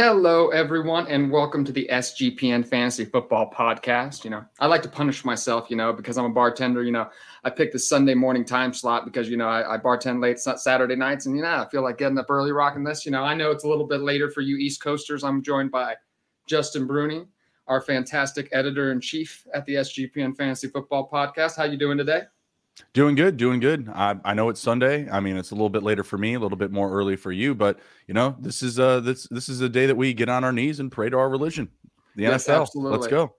Hello, everyone, and welcome to the SGPN Fantasy Football Podcast. You know, I like to punish myself, you know, because I'm a bartender. You know, I picked the Sunday morning time slot because, you know, I, I bartend late Saturday nights and, you know, I feel like getting up early rocking this. You know, I know it's a little bit later for you East Coasters. I'm joined by Justin Bruni, our fantastic editor in chief at the SGPN Fantasy Football Podcast. How you doing today? Doing good, doing good. I, I know it's Sunday. I mean, it's a little bit later for me, a little bit more early for you, but you know, this is uh this this is a day that we get on our knees and pray to our religion, the yes, NFL. Absolutely. Let's go.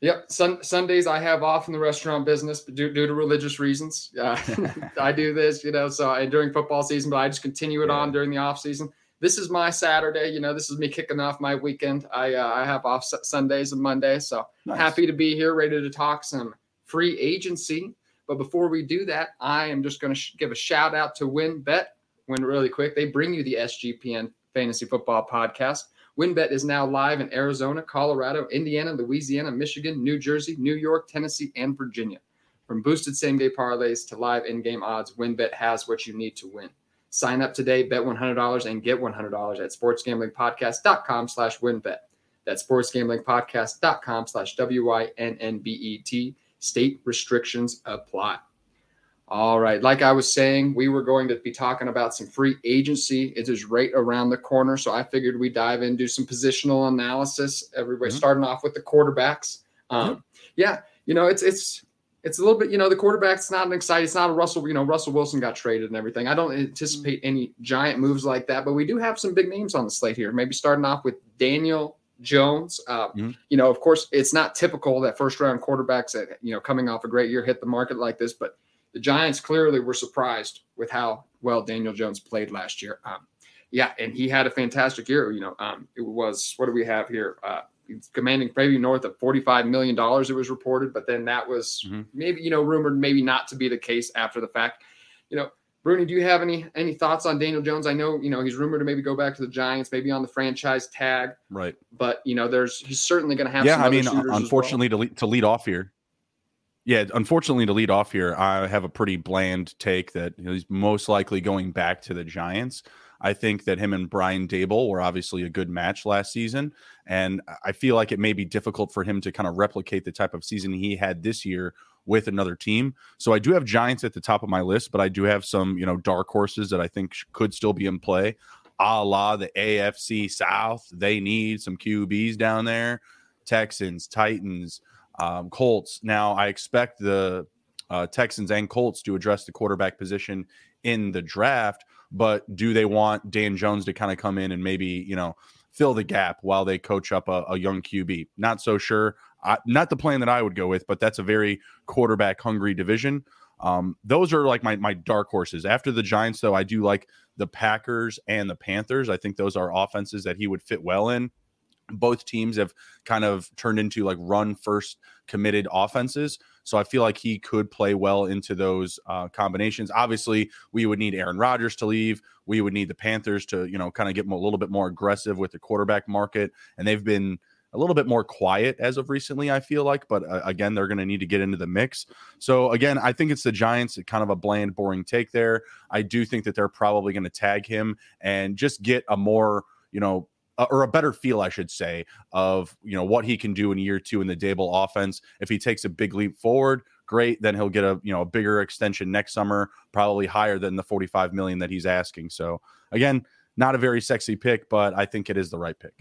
Yep. Sun, Sundays I have off in the restaurant business due, due to religious reasons. Uh, I do this, you know, so I, during football season, but I just continue it yeah. on during the off season. This is my Saturday. You know, this is me kicking off my weekend. I uh, I have off Sundays and Mondays, so nice. happy to be here, ready to talk some free agency but before we do that, I am just going to sh- give a shout out to WynnBET. Win really quick. They bring you the SGPN Fantasy Football Podcast. WynnBET is now live in Arizona, Colorado, Indiana, Louisiana, Michigan, New Jersey, New York, Tennessee, and Virginia. From boosted same day parlays to live in game odds, WynnBET has what you need to win. Sign up today, bet $100 and get $100 at sportsgamblingpodcast.com slash wynnbet. That's sportsgamblingpodcast.com slash W-Y-N-N-B-E-T. State restrictions apply. All right. Like I was saying, we were going to be talking about some free agency. It is right around the corner. So I figured we dive in, do some positional analysis. Everybody mm-hmm. starting off with the quarterbacks. Um. Yeah, you know, it's it's it's a little bit, you know, the quarterback's not an exciting, it's not a Russell, you know, Russell Wilson got traded and everything. I don't anticipate any giant moves like that, but we do have some big names on the slate here. Maybe starting off with Daniel Jones. Uh, mm-hmm. You know, of course, it's not typical that first round quarterbacks that you know coming off a great year hit the market like this, but the Giants clearly were surprised with how well Daniel Jones played last year. Um, yeah, and he had a fantastic year. You know, um, it was what do we have here? Uh, commanding maybe north of $45 million it was reported but then that was mm-hmm. maybe you know rumored maybe not to be the case after the fact you know Bruni, do you have any any thoughts on Daniel Jones? I know you know he's rumored to maybe go back to the Giants, maybe on the franchise tag. Right. But you know, there's he's certainly going to have. Yeah, I mean, unfortunately, well. to lead, to lead off here. Yeah, unfortunately, to lead off here, I have a pretty bland take that he's most likely going back to the Giants. I think that him and Brian Daboll were obviously a good match last season. And I feel like it may be difficult for him to kind of replicate the type of season he had this year with another team. So I do have Giants at the top of my list, but I do have some, you know, dark horses that I think could still be in play. A la the AFC South. They need some QBs down there. Texans, Titans, um, Colts. Now I expect the uh, Texans and Colts to address the quarterback position in the draft, but do they want Dan Jones to kind of come in and maybe, you know, fill the gap while they coach up a, a young QB? Not so sure. I, not the plan that I would go with, but that's a very quarterback hungry division. Um, those are like my my dark horses. After the Giants, though, I do like the Packers and the Panthers. I think those are offenses that he would fit well in. Both teams have kind of turned into like run first committed offenses. So I feel like he could play well into those uh, combinations. Obviously, we would need Aaron Rodgers to leave. We would need the Panthers to, you know, kind of get a little bit more aggressive with the quarterback market. And they've been a little bit more quiet as of recently, I feel like. But uh, again, they're going to need to get into the mix. So again, I think it's the Giants, kind of a bland, boring take there. I do think that they're probably going to tag him and just get a more, you know, or a better feel, I should say, of you know what he can do in year two in the Daboll offense. If he takes a big leap forward, great. Then he'll get a you know a bigger extension next summer, probably higher than the forty five million that he's asking. So again, not a very sexy pick, but I think it is the right pick.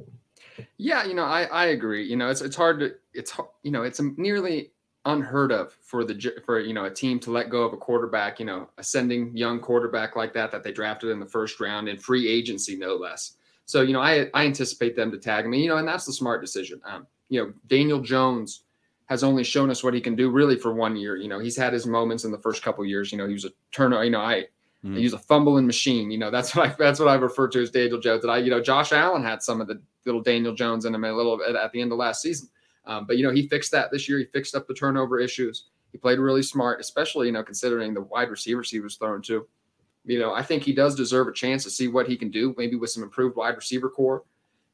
Yeah, you know, I I agree. You know, it's it's hard to it's you know it's nearly unheard of for the for you know a team to let go of a quarterback, you know, ascending young quarterback like that that they drafted in the first round in free agency, no less. So you know, I I anticipate them to tag me. You know, and that's the smart decision. Um, you know, Daniel Jones has only shown us what he can do really for one year. You know, he's had his moments in the first couple years. You know, he was a turner. You know, I Mm. Use a fumbling machine. You know, that's what I that's what I refer to as Daniel Jones. And I, you know, Josh Allen had some of the little Daniel Jones in him a little bit at the end of last season. Um, but you know, he fixed that this year. He fixed up the turnover issues. He played really smart, especially you know considering the wide receivers he was thrown to. You know, I think he does deserve a chance to see what he can do, maybe with some improved wide receiver corps.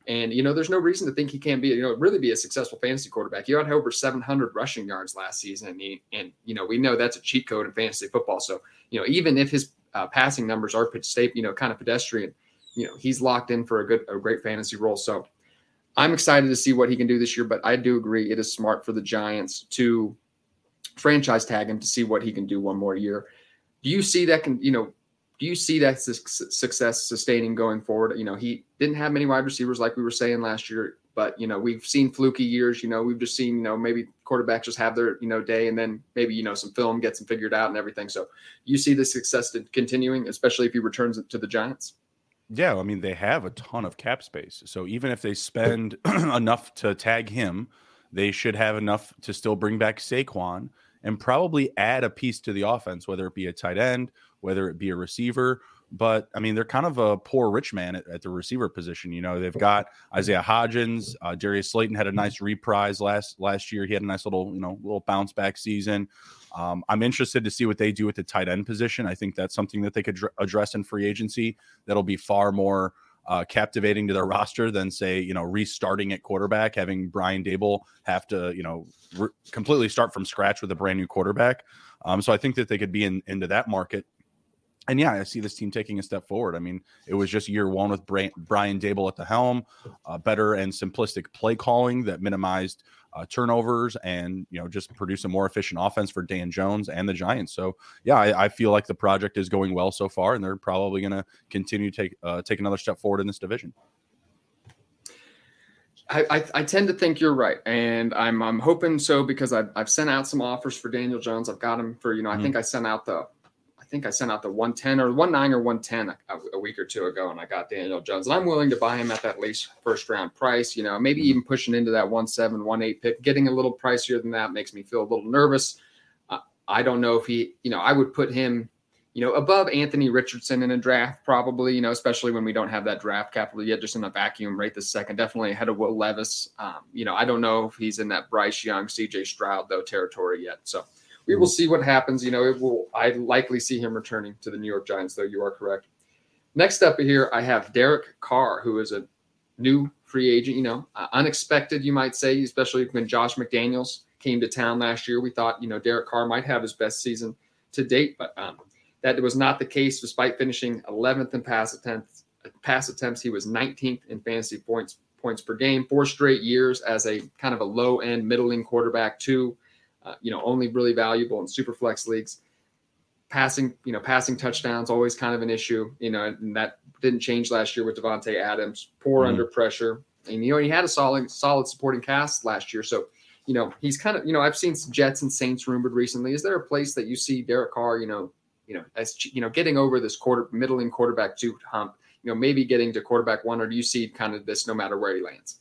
And you know, there's no reason to think he can't be, you know, really be a successful fantasy quarterback. He had over 700 rushing yards last season, and, he, and you know, we know that's a cheat code in fantasy football. So you know, even if his uh, passing numbers are you know, kind of pedestrian, you know, he's locked in for a good, a great fantasy role. So I'm excited to see what he can do this year. But I do agree it is smart for the Giants to franchise tag him to see what he can do one more year. Do you see that? Can you know? Do you see that su- success sustaining going forward? You know, he didn't have many wide receivers like we were saying last year, but you know, we've seen fluky years. You know, we've just seen you know maybe quarterbacks just have their you know day, and then maybe you know some film gets them figured out and everything. So you see the success continuing, especially if he returns to the Giants. Yeah, I mean they have a ton of cap space. So even if they spend enough to tag him, they should have enough to still bring back Saquon and probably add a piece to the offense, whether it be a tight end, whether it be a receiver. But I mean, they're kind of a poor rich man at, at the receiver position. You know, they've got Isaiah Hodgins, uh, Darius Slayton had a nice reprise last last year. He had a nice little, you know, little bounce back season. Um, I'm interested to see what they do with the tight end position. I think that's something that they could dr- address in free agency. That'll be far more uh, captivating to their roster than say you know restarting at quarterback, having Brian Daboll have to you know re- completely start from scratch with a brand new quarterback. Um, so I think that they could be in, into that market. And yeah, I see this team taking a step forward. I mean, it was just year one with Brian Daboll at the helm, uh, better and simplistic play calling that minimized uh, turnovers and you know just produce a more efficient offense for Dan Jones and the Giants. So yeah, I, I feel like the project is going well so far, and they're probably going to continue to take uh, take another step forward in this division. I, I, I, tend to think you're right, and I'm I'm hoping so because I've, I've sent out some offers for Daniel Jones. I've got him for you know mm-hmm. I think I sent out the think I sent out the 110 or 19 or 110 a, a, week or two ago, and I got Daniel Jones. And I'm willing to buy him at that least first round price. You know, maybe mm-hmm. even pushing into that 17, 18 pick. Getting a little pricier than that makes me feel a little nervous. Uh, I don't know if he, you know, I would put him, you know, above Anthony Richardson in a draft, probably, you know, especially when we don't have that draft capital yet, just in a vacuum right this second. Definitely ahead of Will Levis. Um, you know, I don't know if he's in that Bryce Young, CJ Stroud, though, territory yet. So, we will see what happens. You know, it will. I likely see him returning to the New York Giants, though. You are correct. Next up here, I have Derek Carr, who is a new free agent. You know, uh, unexpected, you might say, especially when Josh McDaniels came to town last year. We thought, you know, Derek Carr might have his best season to date, but um, that was not the case. Despite finishing 11th in pass attempts, pass attempts, he was 19th in fantasy points points per game, four straight years as a kind of a low end, middling quarterback too uh, you know, only really valuable in super flex leagues. Passing, you know, passing touchdowns always kind of an issue, you know, and that didn't change last year with Davante Adams. Poor mm-hmm. under pressure, and you know he had a solid, solid supporting cast last year. So, you know, he's kind of, you know, I've seen Jets and Saints rumored recently. Is there a place that you see Derek Carr, you know, you know, as you know, getting over this quarter middling quarterback two hump, you know, maybe getting to quarterback one, or do you see kind of this no matter where he lands?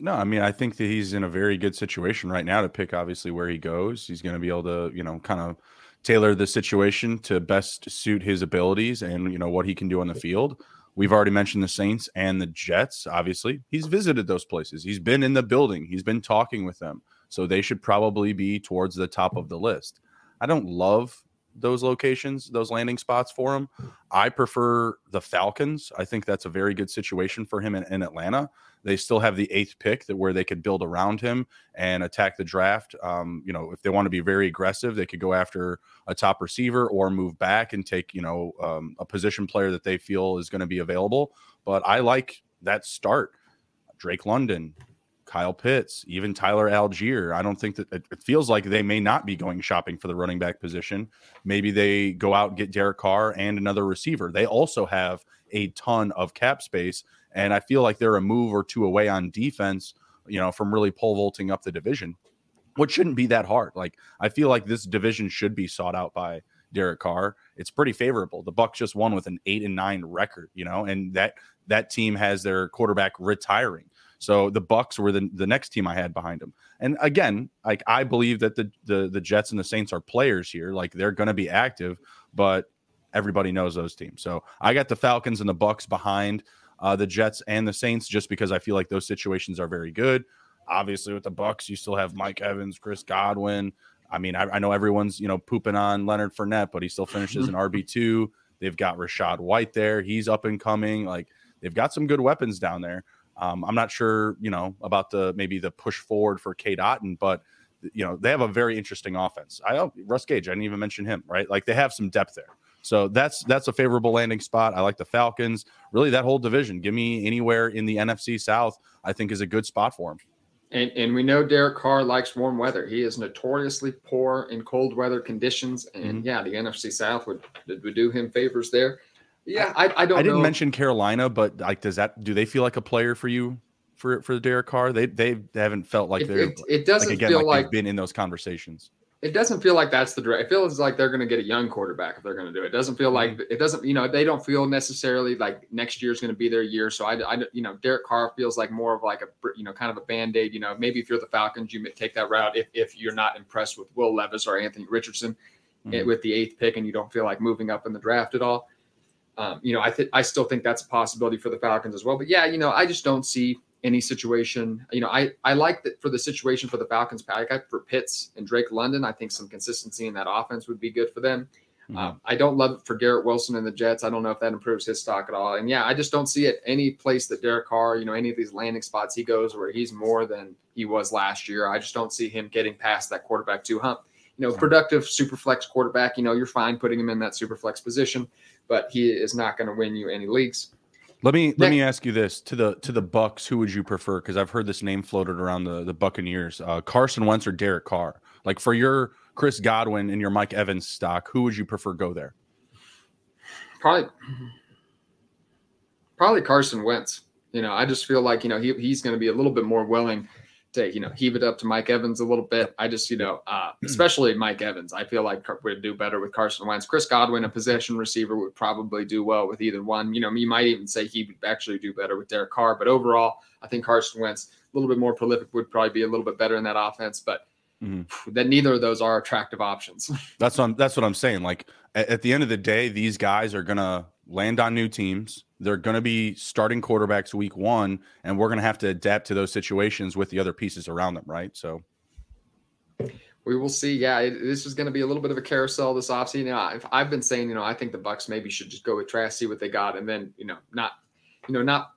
No, I mean, I think that he's in a very good situation right now to pick obviously where he goes. He's going to be able to, you know, kind of tailor the situation to best suit his abilities and, you know, what he can do on the field. We've already mentioned the Saints and the Jets. Obviously, he's visited those places. He's been in the building. He's been talking with them. So they should probably be towards the top of the list. I don't love those locations, those landing spots for him. I prefer the Falcons. I think that's a very good situation for him in, in Atlanta. They still have the eighth pick that where they could build around him and attack the draft. Um, you know, if they want to be very aggressive, they could go after a top receiver or move back and take you know um, a position player that they feel is going to be available. But I like that start. Drake London, Kyle Pitts, even Tyler Allgeier. I don't think that it, feels like they may not be going shopping for the running back position. Maybe they go out and get Derek Carr and another receiver. They also have a ton of cap space and I feel like they're a move or two away on defense, you know, from really pole vaulting up the division, which shouldn't be that hard. Like I feel like this division should be sought out by Derek Carr. It's pretty favorable. The Bucks just won with an eight and nine record, you know, and that that team has their quarterback retiring. So the Bucks were the, the next team I had behind them. And again, like I believe that the the the Jets and the Saints are players here. Like they're going to be active, but everybody knows those teams. So I got the Falcons and the Bucks behind uh, the Jets and the Saints, just because I feel like those situations are very good. Obviously, with the Bucks, you still have Mike Evans, Chris Godwin. I mean, I, I know everyone's you know pooping on Leonard Fournette, but he still finishes an RB two. They've got Rachaad White there; he's up and coming. Like they've got some good weapons down there. Um, I'm not sure, you know, about the maybe the push forward for Cade Otton, but you know they have a very interesting offense. I Russ Gage, I didn't even mention him, right? Like they have some depth there. So that's that's a favorable landing spot. I like the Falcons. Really, that whole division. Give me anywhere in the NFC South. I think is a good spot for him. And, and we know Derek Carr likes warm weather. He is notoriously poor in cold weather conditions. And mm-hmm. yeah, the NFC South would would do him favors there. Yeah, I, I don't. I didn't know. mention Carolina, but like, does that do they feel like a player for you for for Derek Carr? They they, they haven't felt like they're. It, it doesn't like, again, feel like, like been in those conversations it doesn't feel like that's the direct. It feels like they're going to get a young quarterback if they're going to do it. It doesn't feel like mm-hmm. it doesn't. You know, they don't feel necessarily like next year is going to be their year. So I, I, you know, Derek Carr feels like more of like a, you know, kind of a band aid. You know, maybe if you're the Falcons, you take that route if if you're not impressed with Will Levis or Anthony Richardson eh, mm-hmm. with the eighth pick and you don't feel like moving up in the draft at all. Um, you know, I think I still think that's a possibility for the Falcons as well. But yeah, you know, I just don't see any situation. You know, I I like that for the situation for the Falcons. I like for Pitts and Drake London. I think some consistency in that offense would be good for them. Mm-hmm. Um, I don't love it for Garrett Wilson and the Jets. I don't know if that improves his stock at all. And yeah, I just don't see it any place that Derek Carr, you know, any of these landing spots he goes where he's more than he was last year. I just don't see him getting past that quarterback two hump. You know, productive super flex quarterback. You know, you're fine putting him in that super flex position, but he is not going to win you any leagues. Let me let me ask you this to the to the Bucks. Who would you prefer? Because I've heard this name floated around the the Buccaneers. Uh, Carson Wentz or Derek Carr. Like for your Chris Godwin and your Mike Evans stock, who would you prefer go there? Probably, probably Carson Wentz. You know, I just feel like you know he, he's going to be a little bit more willing to you know heave it up to Mike Evans a little bit. I just you know uh, especially Mike Evans, I feel like would do better with Carson Wentz. Chris Godwin, a possession receiver, would probably do well with either one. You know, you might even say he would actually do better with Derek Carr, but overall, I think Carson Wentz a little bit more prolific would probably be a little bit better in that offense, but. Mm-hmm. That neither of those are attractive options. That's what I'm, that's what I'm saying. Like at, at the end of the day, these guys are gonna land on new teams. They're going to be starting quarterbacks week one, and we're going to have to adapt to those situations with the other pieces around them, right? So we will see. Yeah, it, this is going to be a little bit of a carousel this offseason. You know, I've, been saying, you know, I think the Bucks maybe should just go with Trask, see what they got, and then you know, not, you know, not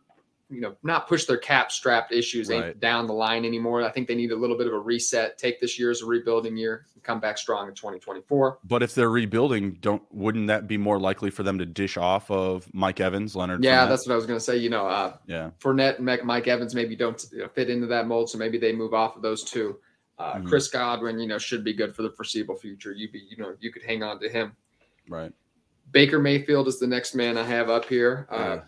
you know, not push their cap strapped issues right. down the line anymore. I think they need a little bit of a reset. Take this year as a rebuilding year, and come back strong in 2024. But if they're rebuilding, don't wouldn't that be more likely for them to dish off of Mike Evans, Leonard? Yeah, Fournette? that's what I was going to say. You know, uh, yeah, Fournette and Mike Evans maybe don't you know, fit into that mold, so maybe they move off of those two. Uh, mm-hmm. Chris Godwin, you know, should be good for the foreseeable future. You be, you know, you could hang on to him. Right. Baker Mayfield is the next man I have up here. Uh, yeah.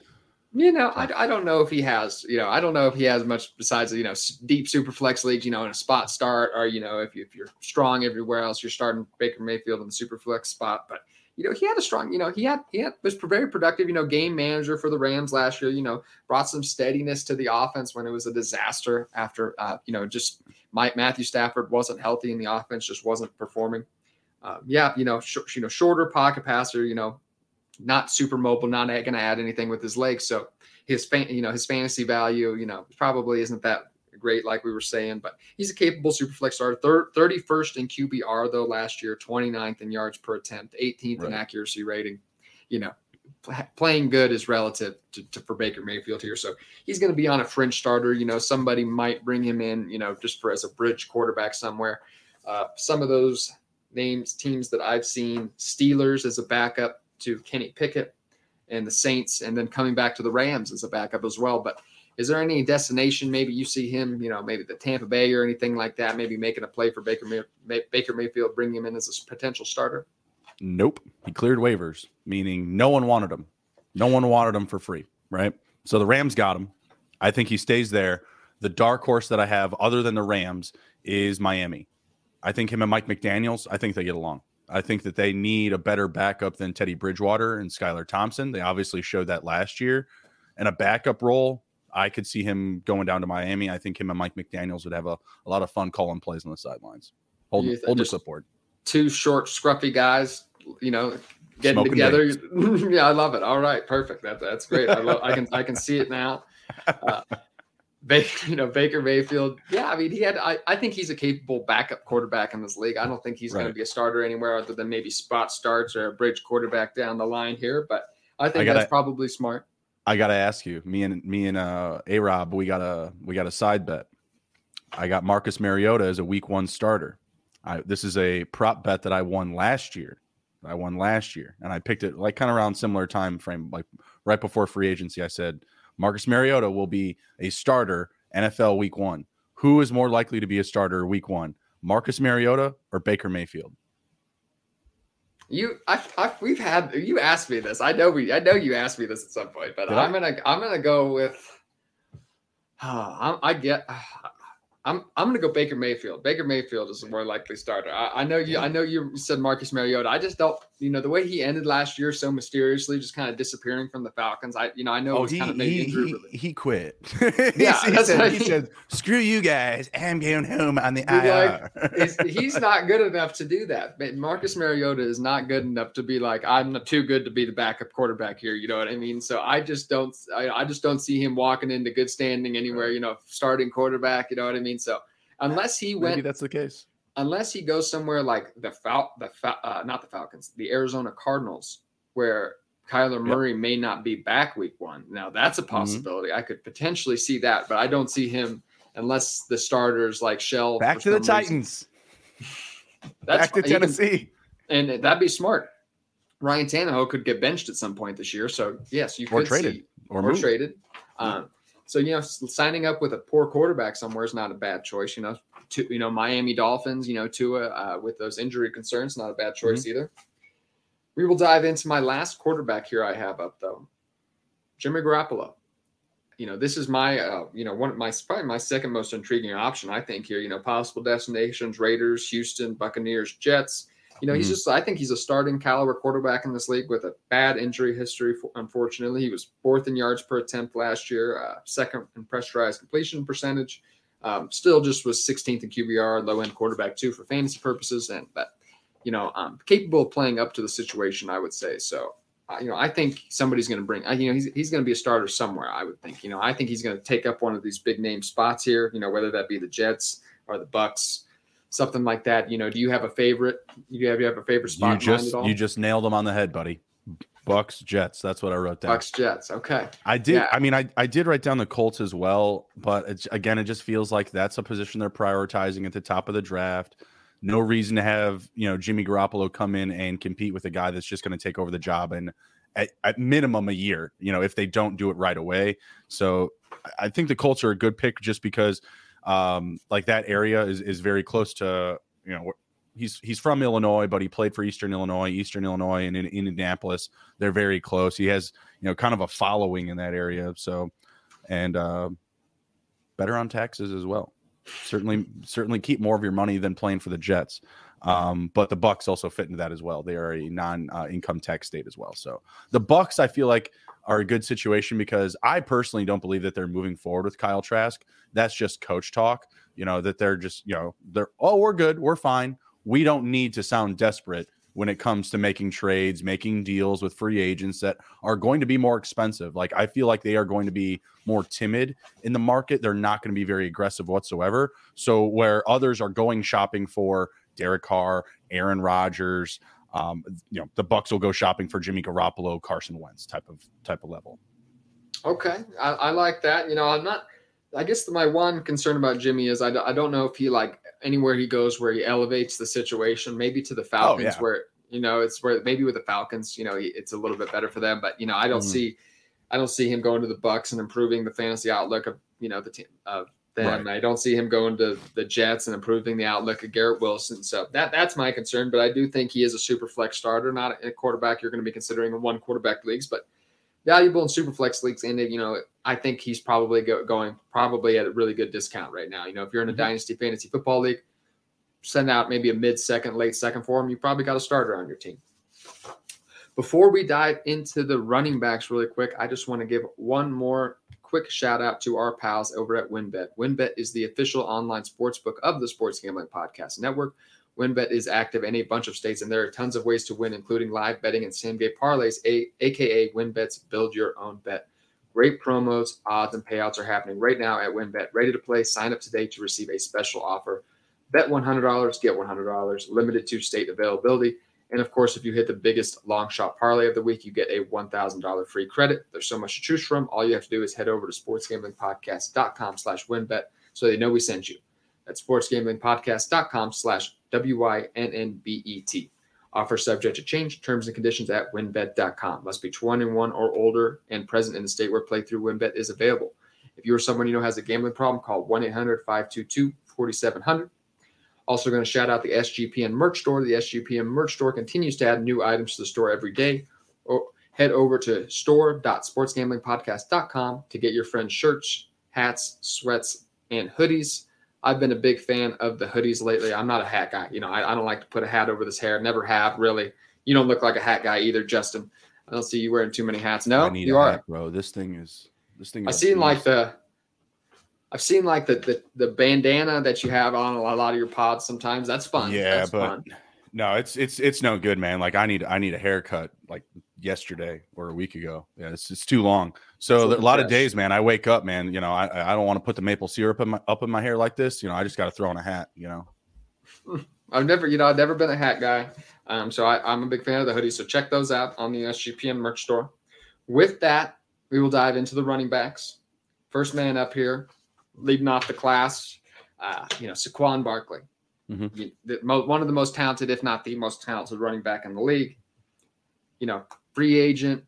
You know, I, I don't know if he has, you know, I don't know if he has much besides, you know, deep super flex leagues, you know, in a spot start or, you know, if, you, if you're strong everywhere else, you're starting Baker Mayfield in the super flex spot. But, you know, he had a strong, you know, he had, he had, was very productive, you know, game manager for the Rams last year, you know, brought some steadiness to the offense when it was a disaster after, uh, you know, just Mike Matthew Stafford wasn't healthy and the offense just wasn't performing. Uh, yeah, you know, sh- you know, shorter pocket passer, you know, not super mobile, not going to add anything with his legs. So his fan, you know, his fantasy value, you know, probably isn't that great, like we were saying, but he's a capable super flex starter. Third, 31st in QBR though last year, 29th in yards per attempt, 18th right. in accuracy rating. You know, playing good is relative to, to, for Baker Mayfield here. So he's going to be on a fringe starter. You know, somebody might bring him in, you know, just for as a bridge quarterback somewhere. Uh, some of those names, teams that I've seen, Steelers as a backup, to Kenny Pickett and the Saints, and then coming back to the Rams as a backup as well. But is there any destination? Maybe you see him, you know, maybe the Tampa Bay or anything like that. Maybe making a play for Baker May- Baker Mayfield, bringing him in as a potential starter. Nope, he cleared waivers, meaning no one wanted him. No one wanted him for free, right? So the Rams got him. I think he stays there. The dark horse that I have, other than the Rams, is Miami. I think him and Mike McDaniels. I think they get along. I think that they need a better backup than Teddy Bridgewater and Skylar Thompson. They obviously showed that last year. And a backup role, I could see him going down to Miami. I think him and Mike McDaniels would have a, a lot of fun calling plays on the sidelines. Hold, hold the support. Two short, scruffy guys, you know, getting Smoking together. yeah, I love it. All right, perfect. That, that's great. I, love, I can I can see it now. Uh, Baker, you know, Baker Mayfield. Yeah, I mean, he had. I, I think he's a capable backup quarterback in this league. I don't think he's right. going to be a starter anywhere other than maybe spot starts or a bridge quarterback down the line here. But I think I gotta, that's probably smart. I got to ask you, me and me and uh, A Rob, we got a we got a side bet. I got Marcus Mariota as a Week One starter. I, this is a prop bet that I won last year. I won last year, and I picked it like kind of around similar time frame, like right before free agency. I said Marcus Mariota will be a starter NFL Week One. Who is more likely to be a starter Week One, Marcus Mariota or Baker Mayfield? You, I, I, we've had you asked me this. I know we, I know you asked me this at some point, but Did I'm I? gonna, I'm gonna go with. Uh, I, I get. Uh, I'm I'm gonna go Baker Mayfield. Baker Mayfield is a more likely starter. I, I, know you. I know you said Marcus Mariota. I just don't. You know the way he ended last year so mysteriously, just kind of disappearing from the Falcons. I you know I know oh, he, kind of he, he, he, quit. yeah, he, said, he said, "Screw you guys. I'm going home on the IR." Like, he's not good enough to do that. Marcus Mariota is not good enough to be like I'm too good to be the backup quarterback here. You know what I mean? So I just don't. I, I just don't see him walking into good standing anywhere. You know, starting quarterback. You know what I mean? So unless he went, maybe that's the case. Unless he goes somewhere like the Fal, the Fal, uh, not the Falcons, the Arizona Cardinals, where Kyler Murray yep. may not be back week one. Now that's a mm-hmm. possibility. Mm-hmm. I could potentially see that, but I don't see him unless the starters like Shell back to the reason. Titans. back to Tennessee, can, and that'd be smart. Ryan Tannehill could get benched at some point this year, so yes, you or could traded see, or, or traded. Um, so you know, signing up with a poor quarterback somewhere is not a bad choice. You know, to you know Miami Dolphins, you know Tua uh, with those injury concerns, not a bad choice mm-hmm. either. We will dive into my last quarterback here. I have up though, Jimmy Garoppolo. You know, this is my uh, you know one of my probably my second most intriguing option. I think here. You know, possible destinations: Raiders, Houston, Buccaneers, Jets. You know, mm-hmm. he's just, I think he's a starting caliber quarterback in this league with a bad injury history. Unfortunately, he was fourth in yards per attempt last year, uh, second in pressurized completion percentage. Um, still just was 16th in QBR, low end quarterback too for fantasy purposes. And but, you know, um, capable of playing up to the situation, I would say. So, uh, you know, I think somebody's going to bring, uh, you know, he's, he's going to be a starter somewhere, I would think. You know, I think he's going to take up one of these big name spots here, you know, whether that be the Jets or the Bucks something like that. You know, do you have a favorite? Do you have you have a favorite spot? You just you just nailed them on the head, buddy. Bucks Jets. That's what I wrote down. Bucks Jets. Okay. I did. Yeah. I mean, I, I did write down the Colts as well, but it's again, it just feels like that's a position they're prioritizing at the top of the draft. No reason to have you know Jimmy Garoppolo come in and compete with a guy that's just going to take over the job and at, at, minimum a year. You know, if they don't do it right away. So I think the Colts are a good pick just because um, like that area is is very close to you know he's he's from Illinois, but he played for Eastern Illinois, Eastern Illinois, and in, in, Indianapolis. They're very close. He has you know kind of a following in that area. So, and uh, better on taxes as well. Certainly, certainly keep more of your money than playing for the Jets. Um, but the Bucks also fit into that as well. They are a non-income uh, tax state as well. So the Bucks, I feel like, are a good situation because I personally don't believe that they're moving forward with Kyle Trask. That's just coach talk. You know that they're just you know they're oh we're good, we're fine. We don't need to sound desperate when it comes to making trades, making deals with free agents that are going to be more expensive. Like I feel like they are going to be more timid in the market. They're not going to be very aggressive whatsoever. So where others are going shopping for Derek Carr, Aaron Rodgers. Um, you know, the Bucks will go shopping for Jimmy Garoppolo, Carson Wentz type of type of level. Okay, I, I like that. You know, I'm not. I guess my one concern about Jimmy is I, I don't know if he like anywhere he goes where he elevates the situation, maybe to the oh, Falcons oh, yeah. where you know it's where maybe with the Falcons, you know, it's a little bit better for them. But you know, I don't mm. see, I don't see him going to the Bucks and improving the fantasy outlook of you know the team of then right. I don't see him going to the Jets and improving the outlook of Garrett Wilson. So that that's my concern. But I do think he is a super flex starter, not a quarterback you're going to be considering in one quarterback leagues, but valuable in super flex leagues. And you know, I think he's probably go, going probably at a really good discount right now. You know, if you're in a mm-hmm. dynasty fantasy football league, send out maybe a mid second, late second for him. You probably got a starter on your team. Before we dive into the running backs really quick, I just want to give one more quick shout out to our pals over at WynnBET. WynnBET is the official online sports book of the Sports Gambling Podcast Network. WynnBET is active in a bunch of states, and there are tons of ways to win, including live betting and same game parlays, a, aka WynnBET's Build Your Own Bet. Great promos, odds, and payouts are happening right now at WynnBET. Ready to play? Sign up today to receive a special offer. Bet $100, get $100, limited to state availability. And of course, if you hit the biggest long shot parlay of the week, you get a $1,000 free credit. There's so much to choose from. All you have to do is head over to sportsgamblingpodcast.com slash wynnbet so they know we sent you. That's sportsgamblingpodcast.com slash W-Y-N-N-B-E-T. Offer subject to change. Terms and conditions at wynnbet.com. Must be 21 or older and present in the state where playthrough WynnBET is available. If you or someone you know has a gambling problem, call 1 800 522 4700. Also, going to shout out the SGPN merch store. The SGPN merch store continues to add new items to the store every day. Or head over to store.sportsgamblingpodcast.com to get your friends shirts, hats, sweats, and hoodies. I've been a big fan of the hoodies lately. I'm not a hat guy. You know, I, I don't like to put a hat over this hair. Never have really. You don't look like a hat guy either, Justin. I don't see you wearing too many hats. No, you are, hat, bro. This thing is this thing. I've seen like the, I've seen like the, the the bandana that you have on a lot of your pods. Sometimes that's fun. Yeah, that's but fun. no, it's it's it's no good, man. Like I need I need a haircut like yesterday or a week ago. Yeah, it's it's too long. So a lot fresh. of days, man, I wake up, man. You know, I I don't want to put the maple syrup in my, up in my hair like this. You know, I just got to throw on a hat. You know. I've never, you know, I've never been a hat guy. Um, so I, I'm a big fan of the hoodies. So check those out on the SGPN merch store. With that, we will dive into the running backs. First man up here, leading off the class, uh, you know, Saquon Barkley. Mm-hmm. You, the, mo- one of the most talented, if not the most talented running back in the league. You know, free agent,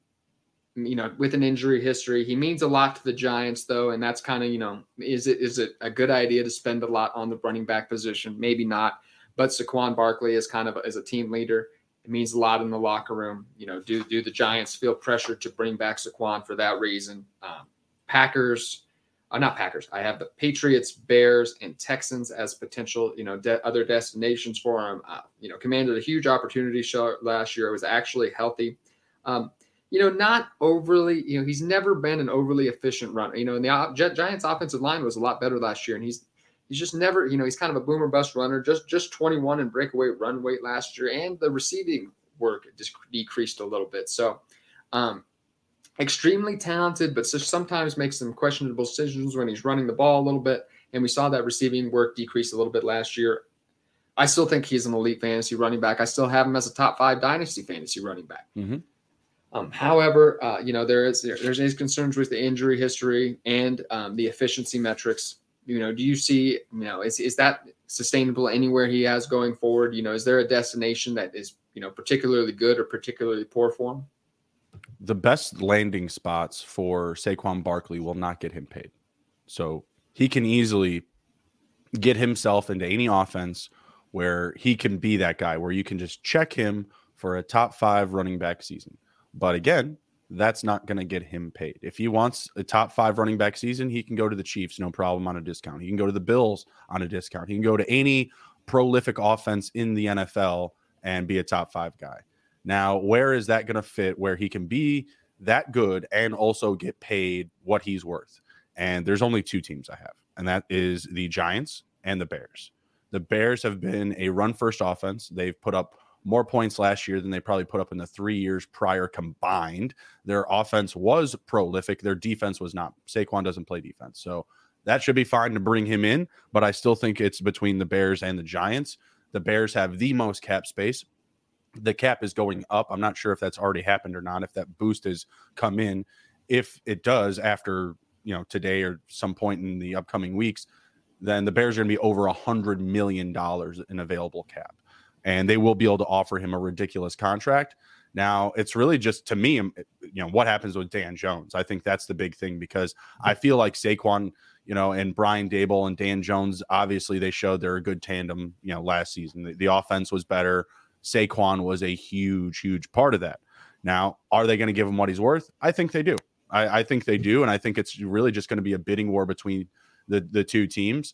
you know, with an injury history. He means a lot to the Giants, though, and that's kind of, you know, is it is it a good idea to spend a lot on the running back position? Maybe not. But Saquon Barkley is kind of as a team leader. It means a lot in the locker room. You know, do do the Giants feel pressure to bring back Saquon for that reason? Um, Packers, uh, not Packers. I have the Patriots, Bears, and Texans as potential, you know, de- other destinations for him. Uh, you know, commanded a huge opportunity show last year. It was actually healthy. Um, you know, not overly. You know, he's never been an overly efficient runner. You know, and the Giants' offensive line was a lot better last year, and he's he's just never, you know, he's kind of a boomer bust runner. Just just 21 in breakaway run weight last year, and the receiving work just decreased a little bit. So, um, extremely talented, but sometimes makes some questionable decisions when he's running the ball a little bit. And we saw that receiving work decrease a little bit last year. I still think he's an elite fantasy running back. I still have him as a top five dynasty fantasy running back. Mm-hmm. Um, however, uh, you know there is there, there's these concerns with the injury history and um, the efficiency metrics you know, do you see, you know, is, is that sustainable anywhere he has going forward? You know, is there a destination that is, you know, particularly good or particularly poor for him? The best landing spots for Saquon Barkley will not get him paid. So he can easily get himself into any offense where he can be that guy, where you can just check him for a top five running back season. But again, that's not going to get him paid. If he wants a top five running back season, he can go to the Chiefs, no problem on a discount. He can go to the Bills on a discount. He can go to any prolific offense in the NFL and be a top five guy. Now, where is that going to fit where he can be that good and also get paid what he's worth? And there's only two teams I have, and that is the Giants and the Bears. The Bears have been a run first offense. They've put up more points last year than they probably put up in the three years prior combined. Their offense was prolific. Their defense was not. Saquon doesn't play defense. So that should be fine to bring him in. But I still think it's between the Bears and the Giants. The Bears have the most cap space. The cap is going up. I'm not sure if that's already happened or not, if that boost has come in. If it does after, you know, today or some point in the upcoming weeks, then the Bears are going to be over a hundred million dollars in available cap and they will be able to offer him a ridiculous contract. Now, it's really just to me, um, you know, what happens with Dan Jones. I think that's the big thing because I feel like Saquon, you know, and Brian Daboll and Dan Jones, obviously they showed they're a good tandem, you know, last season. The, the offense was better. Saquon was a huge, huge part of that. Now, are they going to give him what he's worth? I think they do. I, I think they do. And I think it's really just going to be a bidding war between the, the two teams.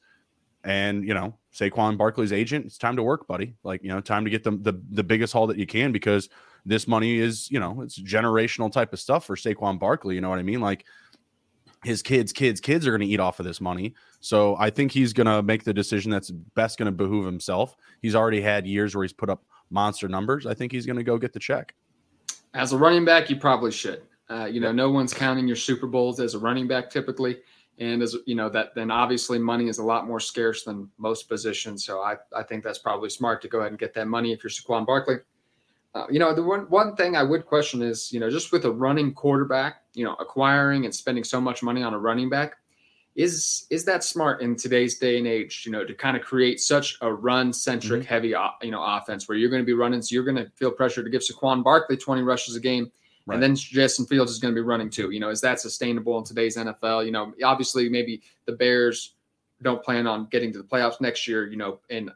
And you know, Saquon Barkley's agent, it's time to work, buddy. Like you know, time to get the the, the biggest haul that you can because this money is you know it's generational type of stuff for Saquon Barkley. You know what I mean? Like his kids, kids, kids are going to eat off of this money. So I think he's going to make the decision that's best going to behoove himself. He's already had years where he's put up monster numbers. I think he's going to go get the check. As a running back, you probably should. Uh, you know, no one's counting your Super Bowls as a running back typically and as you know that then obviously money is a lot more scarce than most positions so i, I think that's probably smart to go ahead and get that money if you're saquon barkley uh, you know the one, one thing i would question is you know just with a running quarterback you know acquiring and spending so much money on a running back is is that smart in today's day and age? You know, to kind of create such a run centric mm-hmm. heavy you know offense where you're going to be running, so you're going to feel pressure to give Saquon Barkley 20 rushes a game. Right. And then Justin Fields is going to be running too. You know, is that sustainable in today's NFL? You know, obviously maybe the Bears don't plan on getting to the playoffs next year. You know, and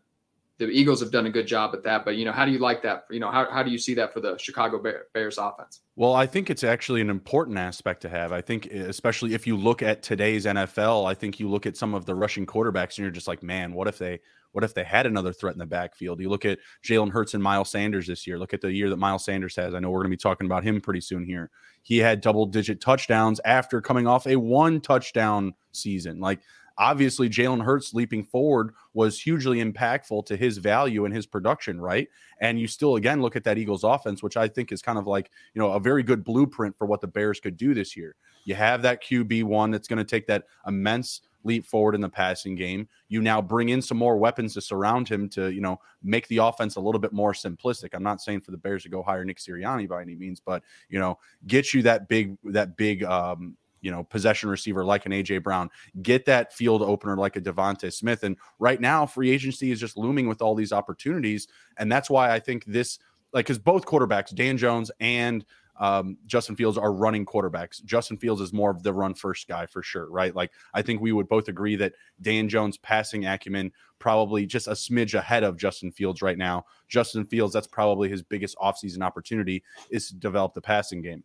the Eagles have done a good job at that. But you know, how do you like that? You know, how how do you see that for the Chicago Bears offense? Well, I think it's actually an important aspect to have. I think, especially if you look at today's NFL, I think you look at some of the rushing quarterbacks and you're just like, man, what if they what if they had another threat in the backfield? You look at Jalen Hurts and Miles Sanders this year. Look at the year that Miles Sanders has. I know we're going to be talking about him pretty soon here. He had double digit touchdowns after coming off a one touchdown season. Like obviously Jalen Hurts leaping forward was hugely impactful to his value and his production, right? And you still again look at that Eagles offense, which I think is kind of like, you know, a very good blueprint for what the Bears could do this year. You have that QB one that's going to take that immense leap forward in the passing game. You now bring in some more weapons to surround him to, you know, make the offense a little bit more simplistic. I'm not saying for the Bears to go hire Nick Sirianni by any means, but you know, get you that big that big um you know, possession receiver like an AJ Brown, get that field opener like a DeVonta Smith. And right now, free agency is just looming with all these opportunities. And that's why I think this, like, because both quarterbacks, Dan Jones and um, Justin Fields are running quarterbacks. Justin Fields is more of the run first guy for sure, right? Like I think we would both agree that Dan Jones' passing acumen probably just a smidge ahead of Justin Fields right now. Justin Fields, that's probably his biggest offseason opportunity is to develop the passing game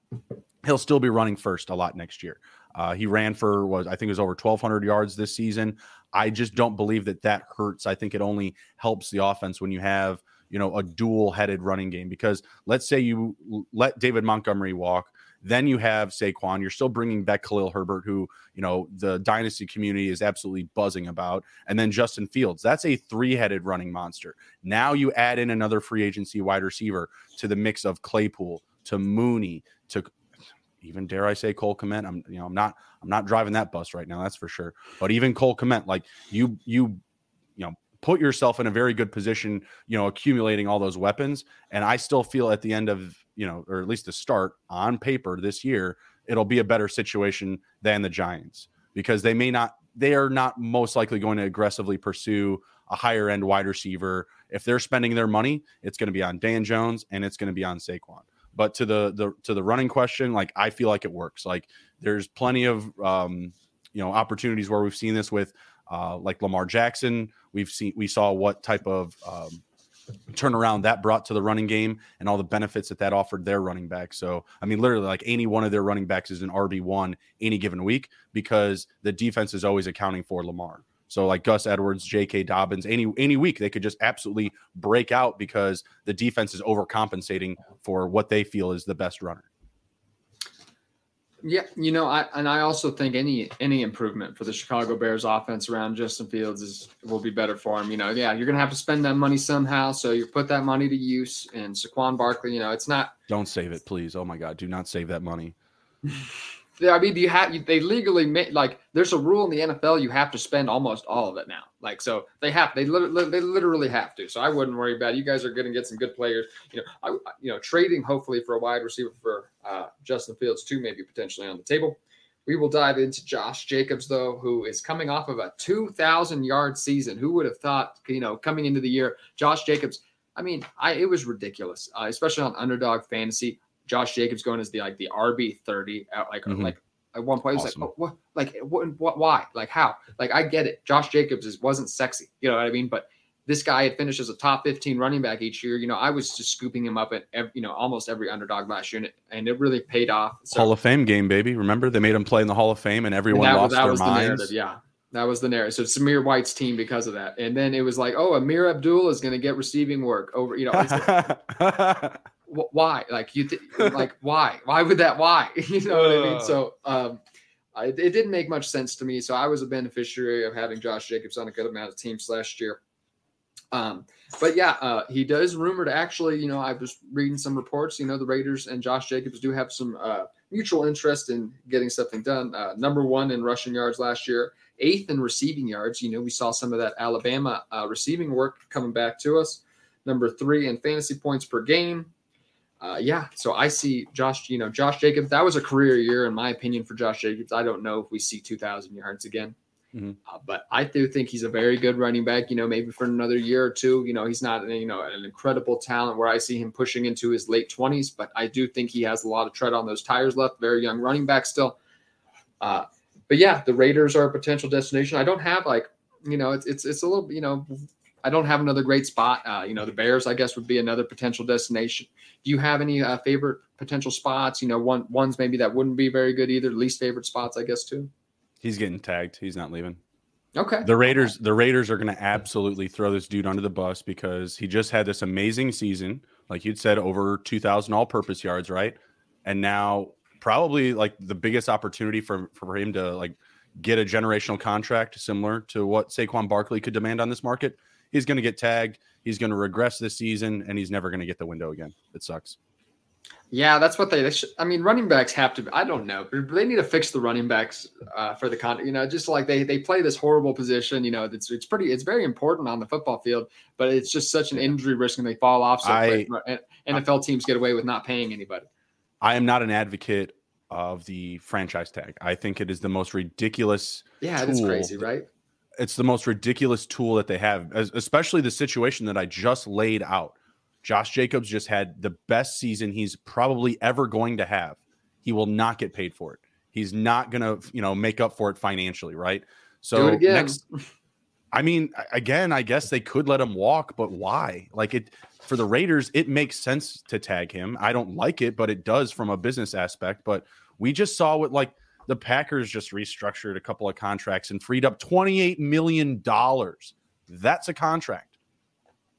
he'll still be running first a lot next year. Uh, he ran for was I think it was over 1,200 yards this season. I just don't believe that that hurts. I think it only helps the offense when you have you know a dual-headed running game. Because let's say you let David Montgomery walk, then you have Saquon. You're still bringing back Khalil Herbert, who you know the dynasty community is absolutely buzzing about, and then Justin Fields. That's a three-headed running monster. Now you add in another free agency wide receiver to the mix of Claypool, to Mooney, to even dare I say Cole Kmet. I'm you know I'm not I'm not driving that bus right now. That's for sure. But even Cole Kmet, like you you you know put yourself in a very good position. You know accumulating all those weapons, and I still feel at the end of you know or at least the start on paper this year it'll be a better situation than the Giants because they may not they are not most likely going to aggressively pursue a higher end wide receiver. If they're spending their money, it's going to be on Dan Jones and it's going to be on Saquon. But to the the to the running question, like I feel like it works. Like there's plenty of um, you know opportunities where we've seen this with uh, like Lamar Jackson. We've seen we saw what type of um, turnaround that brought to the running game and all the benefits that that offered their running back. So, I mean, literally, like any one of their running backs is an RB one any given week because the defense is always accounting for Lamar. So like Gus Edwards, J.K. Dobbins, any any week they could just absolutely break out because the defense is overcompensating for what they feel is the best runner. Yeah, you know, I and I also think any any improvement for the Chicago Bears offense around Justin Fields is will be better for him. You know, yeah, you're gonna have to spend that money somehow, so you put that money to use. And Saquon Barkley, you know, it's not. Don't save it, please. Oh my God, do not save that money. I mean, you have they legally make like there's a rule in the NFL you have to spend almost all of it now. Like so they have they literally they literally have to. So I wouldn't worry about it. You guys are going to get some good players. You know, I, you know, trading hopefully for a wide receiver for uh, Justin Fields too, maybe potentially on the table. We will dive into Josh Jacobs though, who is coming off of a 2,000 yard season. Who would have thought? You know, coming into the year, Josh Jacobs. I mean, I it was ridiculous, uh, especially on underdog fantasy. Josh Jacobs going as the like the RB thirty out like mm-hmm. like at one point. Awesome. like, oh, what? Like, what, what? Why? Like, how? Like, I get it. Josh Jacobs is, wasn't sexy. You know what I mean? But this guy had finished as a top 15 running back each year. You know, I was just scooping him up at, every, you know, almost every underdog last year, and it, and it really paid off. So, Hall of Fame game, baby. Remember they made him play in the Hall of Fame, and everyone and that, lost that their minds. The yeah, that was the narrative. So Zamir White's team because of that, and then it was like, oh, Ameer Abdullah is going to get receiving work over. You know, why? Like you, th- like why? Why would that? Why? you know what I mean? So, um, I, it didn't make much sense to me. So I was a beneficiary of having Josh Jacobs on a good amount of teams last year. Um, but yeah, uh, he does rumored actually. You know, I was reading some reports. You know, the Raiders and Josh Jacobs do have some uh, mutual interest in getting something done. Uh, number one in rushing yards last year, eighth in receiving yards. You know, we saw some of that Alabama uh, receiving work coming back to us. Number three in fantasy points per game uh, yeah, so I see Josh, you know, Josh Jacobs. That was a career year, in my opinion, for Josh Jacobs. I don't know if we see 2,000 yards again. Mm-hmm. Uh, but I do think he's a very good running back. You know, maybe for another year or two. You know, he's not you know an incredible talent where I see him pushing into his late twenties, but I do think he has a lot of tread on those tires left. Very young running back still. Uh, but yeah, the Raiders are a potential destination. I don't have like you know it's it's it's a little you know I don't have another great spot. Uh, you know, the Bears, I guess, would be another potential destination. Do you have any uh, favorite potential spots? You know, one ones maybe that wouldn't be very good either. Least favorite spots, I guess, too. He's getting tagged. He's not leaving. Okay. The Raiders, the Raiders are going to absolutely throw this dude under the bus because he just had this amazing season, like you'd said, over two thousand all-purpose yards, right? And now probably like the biggest opportunity for for him to like get a generational contract similar to what Saquon Barkley could demand on this market he's going to get tagged. He's going to regress this season, and he's never going to get the window again. It sucks. Yeah, that's what they. they should, I mean, running backs have to. I don't know. They need to fix the running backs uh, for the con. You know, just like they they play this horrible position. You know, it's it's pretty. It's very important on the football field, but it's just such an injury risk, and they fall off. So I. NFL I, teams get away with not paying anybody. I am not an advocate of the franchise tag. I think it is the most ridiculous. Yeah, it's crazy, right? It's the most ridiculous tool that they have, especially the situation that I just laid out. Josh Jacobs just had the best season he's probably ever going to have. He will not get paid for it. He's not going to, you know, make up for it financially, right? So next I mean, again, I guess they could let him walk, but why? Like it for the Raiders, it makes sense to tag him. I don't like it, but it does from a business aspect, but we just saw what like the Packers just restructured a couple of contracts and freed up $28 million. That's a contract.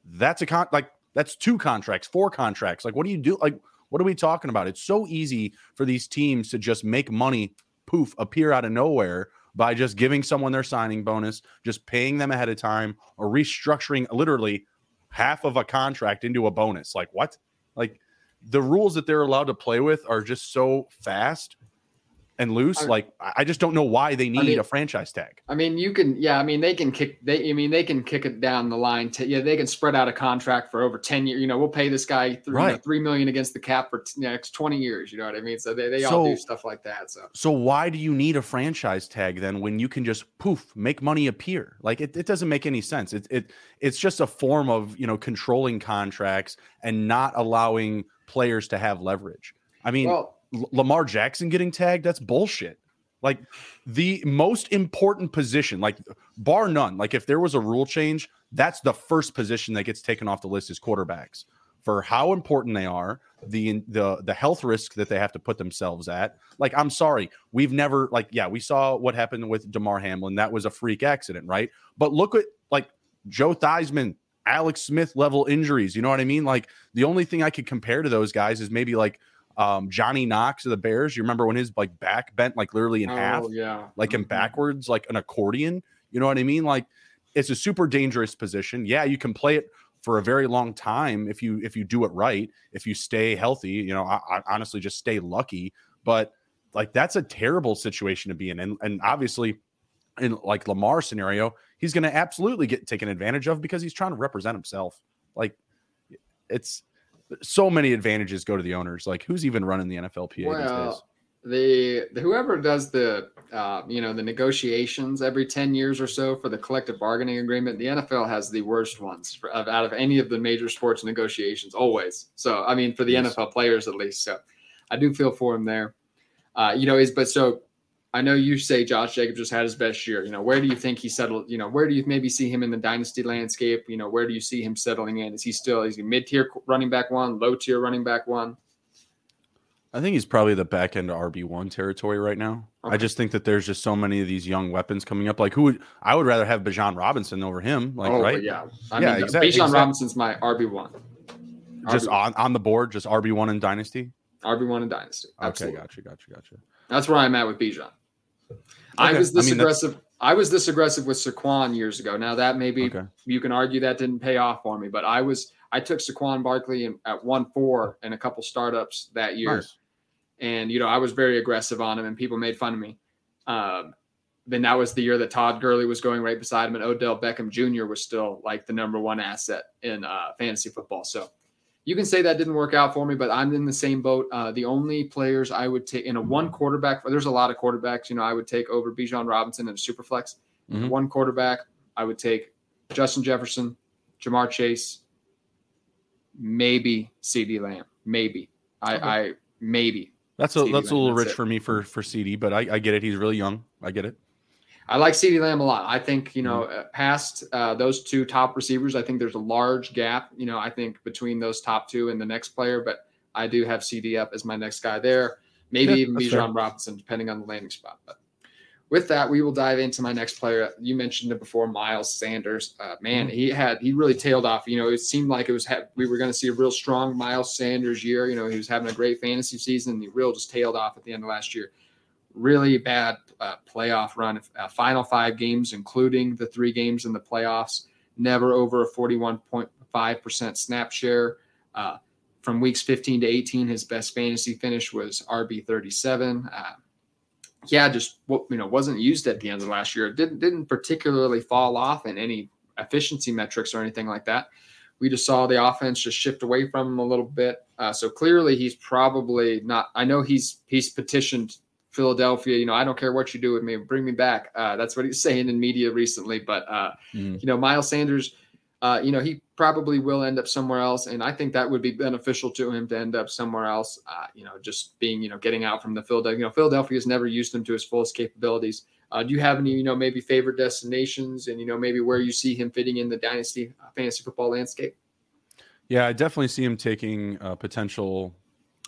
That's a con like that's two contracts, four contracts. Like, what do you do? Like, what are we talking about? It's so easy for these teams to just make money, poof, appear out of nowhere by just giving someone their signing bonus, just paying them ahead of time, or restructuring literally half of a contract into a bonus. Like, what? Like, the rules that they're allowed to play with are just so fast and loose. I, like I just don't know why they need I mean, a franchise tag. I mean, you can, yeah. I mean, they can kick. They, I mean, they can kick it down the line. To, yeah, they can spread out a contract for over ten years. You know, we'll pay this guy three, right. you know, three million against the cap for t- next twenty years. You know what I mean? So they, they so, all do stuff like that. So so why do you need a franchise tag then when you can just poof make money appear? Like it, it doesn't make any sense. It it it's just a form of you know controlling contracts and not allowing players to have leverage. I mean. Well, Lamar Jackson getting tagged, that's bullshit. Like the most important position, like bar none, like if there was a rule change, that's the first position that gets taken off the list is quarterbacks for how important they are, the the the health risk that they have to put themselves at. Like I'm sorry, we've never like yeah, we saw what happened with Damar Hamlin. That was a freak accident, right? But look at like Joe Theismann, Alex Smith level injuries. You know what I mean? Like the only thing I could compare to those guys is maybe like um, Johnny Knox of the Bears. You remember when his like back bent like literally in oh, half, yeah, like mm-hmm. in backwards, like an accordion. You know what I mean? Like it's a super dangerous position. Yeah, you can play it for a very long time if you if you do it right. If you stay healthy, you know, I, I honestly just stay lucky. But like that's a terrible situation to be in, and and obviously in like Lamar scenario, he's going to absolutely get taken advantage of because he's trying to represent himself. Like it's so many advantages go to the owners. Like who's even running the NFLPA well, The, the whoever does the uh, you know the negotiations every 10 years or so for the collective bargaining agreement the nfl has the worst ones for, out of any of the major sports negotiations always so i mean for the yes. nfl players at least so i do feel for him there uh, you know is but so I know you say Josh Jacobs just had his best year. You know, where do you think he settled? You know, where do you maybe see him in the dynasty landscape? You know, where do you see him settling in? Is he still is he mid tier running back one, low tier running back one? I think he's probably the back end RB one territory right now. Okay. I just think that there's just so many of these young weapons coming up. Like who would I would rather have Bijan Robinson over him? Like oh, right? Yeah, I yeah, mean, exactly, Bijan exactly. Robinson's my RB one. Just on on the board, just RB one in dynasty. RB one in dynasty. Absolutely. Okay, gotcha, gotcha, gotcha. That's where I'm at with Bijan. I was this I mean, aggressive. I was this aggressive with Saquon years ago. Now that maybe okay. you can argue that didn't pay off for me, but I was I took Saquon Barkley in, at one four and a couple startups that year, nice. and you know I was very aggressive on him, and people made fun of me. Um, then that was the year that Todd Gurley was going right beside him, and Odell Beckham Jr. was still like the number one asset in uh, fantasy football. So you can say that didn't work out for me, but I'm in the same boat. Uh, the only players I would take in a one quarterback, there's a lot of quarterbacks, you know, I would take over Bijan Robinson and Superflex. mm-hmm. one quarterback, I would take Justin Jefferson, Ja'Marr Chase, maybe CeeDee Lamb. Maybe. I, okay. I maybe. That's a CeeDee that's Lamb, a little rich it. for me for for CeeDee, but I, I get it. He's really young. I get it. I like CeeDee Lamb a lot. I think, you know, mm-hmm. Uh, past uh, those two top receivers, I think there's a large gap, you know, I think between those top two and the next player, but I do have CeeDee up as my next guy there. Maybe yeah, even Bijan Robinson, depending on the landing spot. But with that, we will dive into my next player. You mentioned it before, Miles Sanders. Uh, man, mm-hmm. he had he really tailed off. You know, it seemed like it was we were going to see a real strong Miles Sanders year. You know, he was having a great fantasy season. And he real just tailed off at the end of last year. Really bad uh, playoff run. Uh, final five games, including the three games in the playoffs, never over a forty-one point five percent snap share. Uh, from weeks 15 to 18, his best fantasy finish was RB 37. Uh, yeah, just you know wasn't used at the end of last year. It didn't didn't particularly fall off in any efficiency metrics or anything like that. We just saw the offense just shift away from him a little bit. Uh, so clearly, he's probably not. I know he's he's petitioned Philadelphia. You know, I don't care what you do with me, bring me back. Uh, that's what he's saying in media recently. But uh, mm. you know, Miles Sanders uh, you know, he probably will end up somewhere else. And I think that would be beneficial to him to end up somewhere else. Uh, you know, just being, you know, getting out from the Philadelphia. You know, Philadelphia has never used him to his fullest capabilities. Uh, do you have any, you know, maybe favorite destinations and, you know, maybe where you see him fitting in the dynasty uh, fantasy football landscape? Yeah, I definitely see him taking a potential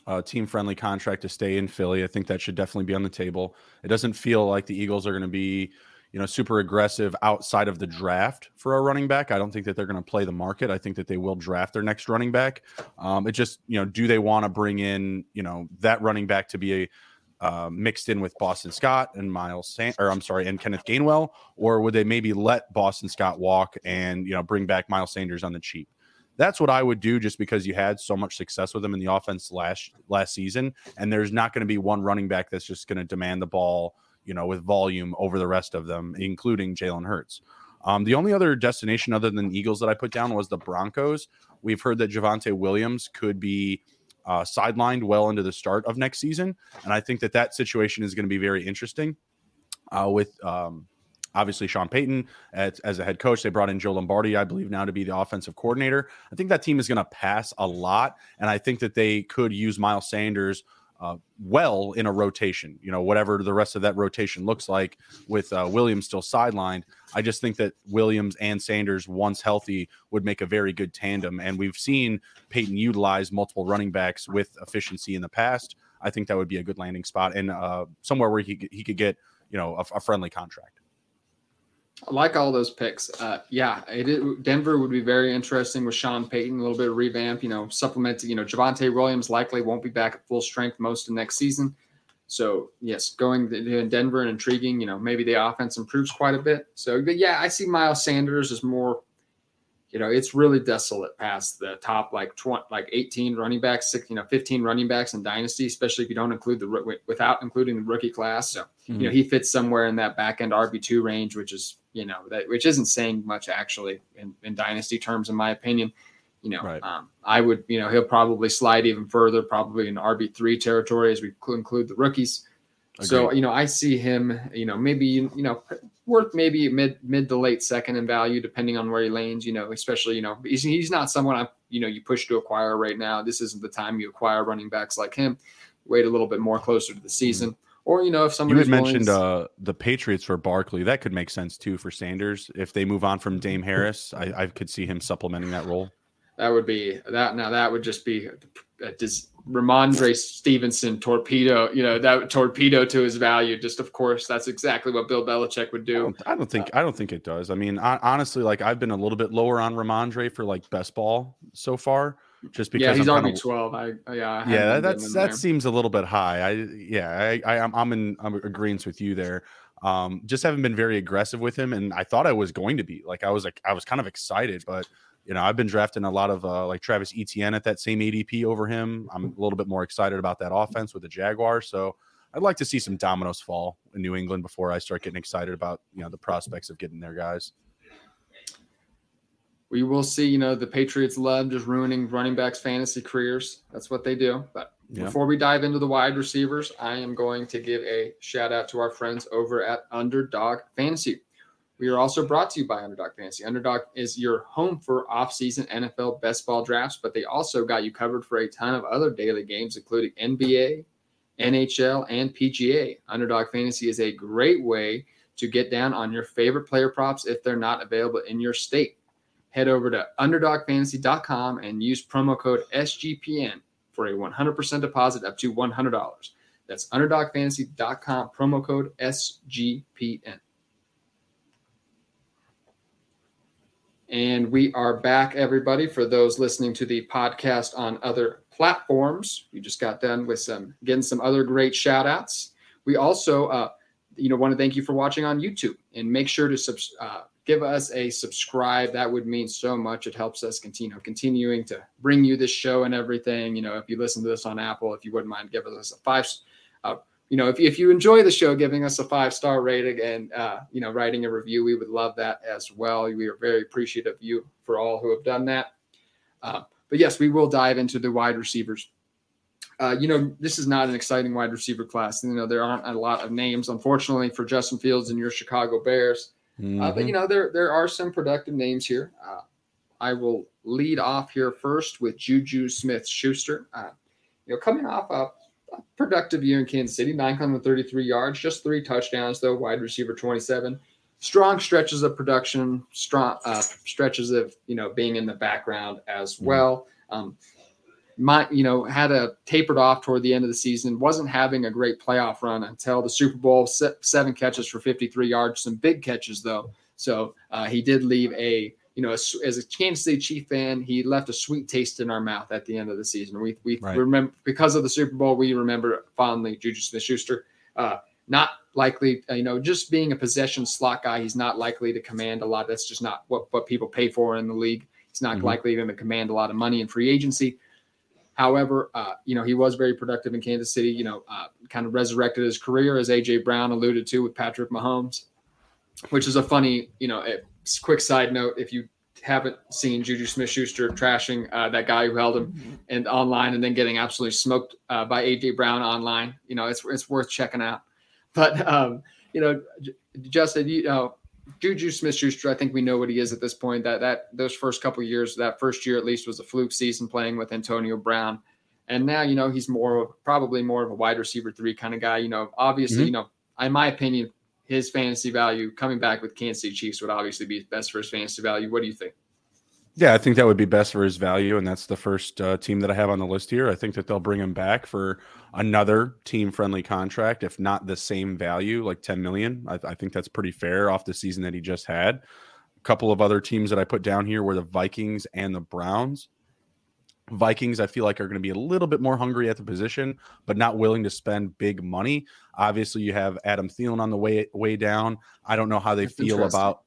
uh, team friendly contract to stay in Philly. I think that should definitely be on the table. It doesn't feel like the Eagles are going to be you know, super aggressive outside of the draft for a running back. I don't think that they're going to play the market. I think that they will draft their next running back. Um, it just, you know, do they want to bring in, you know, that running back to be a uh, mixed in with Boston Scott and Miles, San- or I'm sorry, and Kenneth Gainwell, or would they maybe let Boston Scott walk and you know bring back Miles Sanders on the cheap? That's what I would do, just because you had so much success with them in the offense last last season, and there's not going to be one running back that's just going to demand the ball you know, with volume over the rest of them, including Jalen Hurts. Um, the only other destination other than Eagles that I put down was the Broncos. We've heard that Javonte Williams could be uh, sidelined well into the start of next season, and I think that that situation is going to be very interesting. Uh, with um, obviously Sean Payton as, as, a head coach, they brought in Joe Lombardi, I believe, now to be the offensive coordinator. I think that team is going to pass a lot, and I think that they could use Miles Sanders uh, well in a rotation. You know, whatever the rest of that rotation looks like with uh, Williams still sidelined. I just think that Williams and Sanders, once healthy, would make a very good tandem. And we've seen Payton utilize multiple running backs with efficiency in the past. I think that would be a good landing spot and uh, somewhere where he he could get you know a, a friendly contract. I like all those picks. Uh, yeah, it, Denver would be very interesting with Sean Payton, a little bit of revamp, you know, supplementing, you know, Javonte Williams likely won't be back at full strength most of next season. So, yes, going in Denver and intriguing, you know, maybe the offense improves quite a bit. So, yeah, I see Miles Sanders as more, you know, it's really desolate past the top like 20, like 18 running backs, six, you know, 15 running backs in dynasty, especially if you don't include the without including the rookie class. So, mm-hmm. you know, mm-hmm. he fits somewhere in that back end RB2 range, which is you know that which isn't saying much actually in, in dynasty terms, in my opinion. You know, right. um, I would you know he'll probably slide even further, probably in RB three territory as we include the rookies. Agreed. So you know, I see him. You know, maybe you know worth maybe mid mid to late second in value, depending on where he lanes. You know, especially you know he's, he's not someone I you know you push to acquire right now. This isn't the time you acquire running backs like him. Wait a little bit more closer to the season. Mm-hmm. Or you know, if somebody you had mentioned uh, the Patriots for Barkley, that could make sense too for Sanders. If they move on from Dame Harris, I, I could see him supplementing that role. That would be that. Now that would just be a, does Rhamondre Stevenson torpedo. You know that torpedo to his value. Just of course, that's exactly what Bill Belichick would do. I don't, I don't think I don't think it does. I mean, I, honestly, like I've been a little bit lower on Rhamondre for like best ball so far just because yeah, he's I'm RB twelve. I yeah, I yeah, that's that there. seems a little bit high. I yeah, I, I am I'm in I'm agreeing with you there. Um, just haven't been very aggressive with him, and I thought I was going to be like I was like I was kind of excited, but you know I've been drafting a lot of uh, like Travis Etienne at that same ADP over him. I'm a little bit more excited about that offense with the Jaguars, so I'd like to see some dominoes fall in New England before I start getting excited about you know the prospects of getting their guys we will see. You know, the Patriots love just ruining running backs' fantasy careers. That's what they do. But yeah. before we dive into the wide receivers, I am going to give a shout out to our friends over at Underdog Fantasy. We are also brought to you by Underdog Fantasy. Underdog is your home for off-season NFL best ball drafts, but they also got you covered for a ton of other daily games, including NBA, NHL, and PGA. Underdog Fantasy is a great way to get down on your favorite player props if they're not available in your state. Head over to underdogfantasy.com and use promo code SGPN for a 100% deposit up to $100. That's underdogfantasy.com, promo code SGPN. And we are back, everybody, for those listening to the podcast on other platforms. We just got done with some getting some other great shout outs. We also, uh, you know, want to thank you for watching on YouTube and make sure to subs- uh, give us a subscribe. That would mean so much. It helps us continue continuing to bring you this show and everything. You know, if you listen to this on Apple, if you wouldn't mind giving us a five, uh, you know, if, if you enjoy the show, giving us a five star rating and, uh, you know, writing a review, we would love that as well. We are very appreciative of you for all who have done that. Uh, but yes, we will dive into the wide receivers. Uh, you know, this is not an exciting wide receiver class. You know, there aren't a lot of names, unfortunately, for Justin Fields and your Chicago Bears. Mm-hmm. Uh, but you mm-hmm. know, there there are some productive names here. Uh, I will lead off here first with Juju Smith Schuster. Uh, you know, coming off a productive year in Kansas City, 933 yards, just three touchdowns, though, wide receiver 27. Strong stretches of production, strong uh, stretches of, you know, being in the background as mm-hmm. well. Um, my, you know, had a tapered off toward the end of the season, wasn't having a great playoff run until the Super Bowl, seven catches for 53 yards, some big catches, though. So uh, he did leave a you know, as, as, a Kansas City Chief fan, he left a sweet taste in our mouth at the end of the season. We we right. remember because of the Super Bowl, we remember fondly Juju Smith-Schuster. Uh, not likely, you know, just being a possession slot guy, he's not likely to command a lot. That's just not what what people pay for in the league. He's not mm-hmm. likely going to command a lot of money in free agency. However, uh, you know, he was very productive in Kansas City. You know, uh, kind of resurrected his career, as AJ Brown alluded to with Patrick Mahomes, which is a funny, you know, quick side note if you haven't seen Juju Smith Schuster trashing uh, that guy who held him mm-hmm. and online and then getting absolutely smoked uh, by AJ Brown online, you know, it's, it's worth checking out. But, um, you know, Justin, you know, Juju Smith Schuster, I think we know what he is at this point. That that those first couple years, that first year at least was a fluke season playing with Antonio Brown. And now, you know, he's more probably more of a wide receiver three kind of guy. You know, obviously, mm-hmm. you know, in my opinion, his fantasy value coming back with Kansas City Chiefs would obviously be best for his fantasy value. What do you think? Yeah, I think that would be best for his value, and that's the first uh, team that I have on the list here. I think that they'll bring him back for another team-friendly contract, if not the same value, like ten million. I, I think that's pretty fair off the season that he just had. A couple of other teams that I put down here were the Vikings and the Browns. Vikings, I feel like, are going to be a little bit more hungry at the position, but not willing to spend big money. Obviously, you have Adam Thielen on the way way down. I don't know how they That's feel about.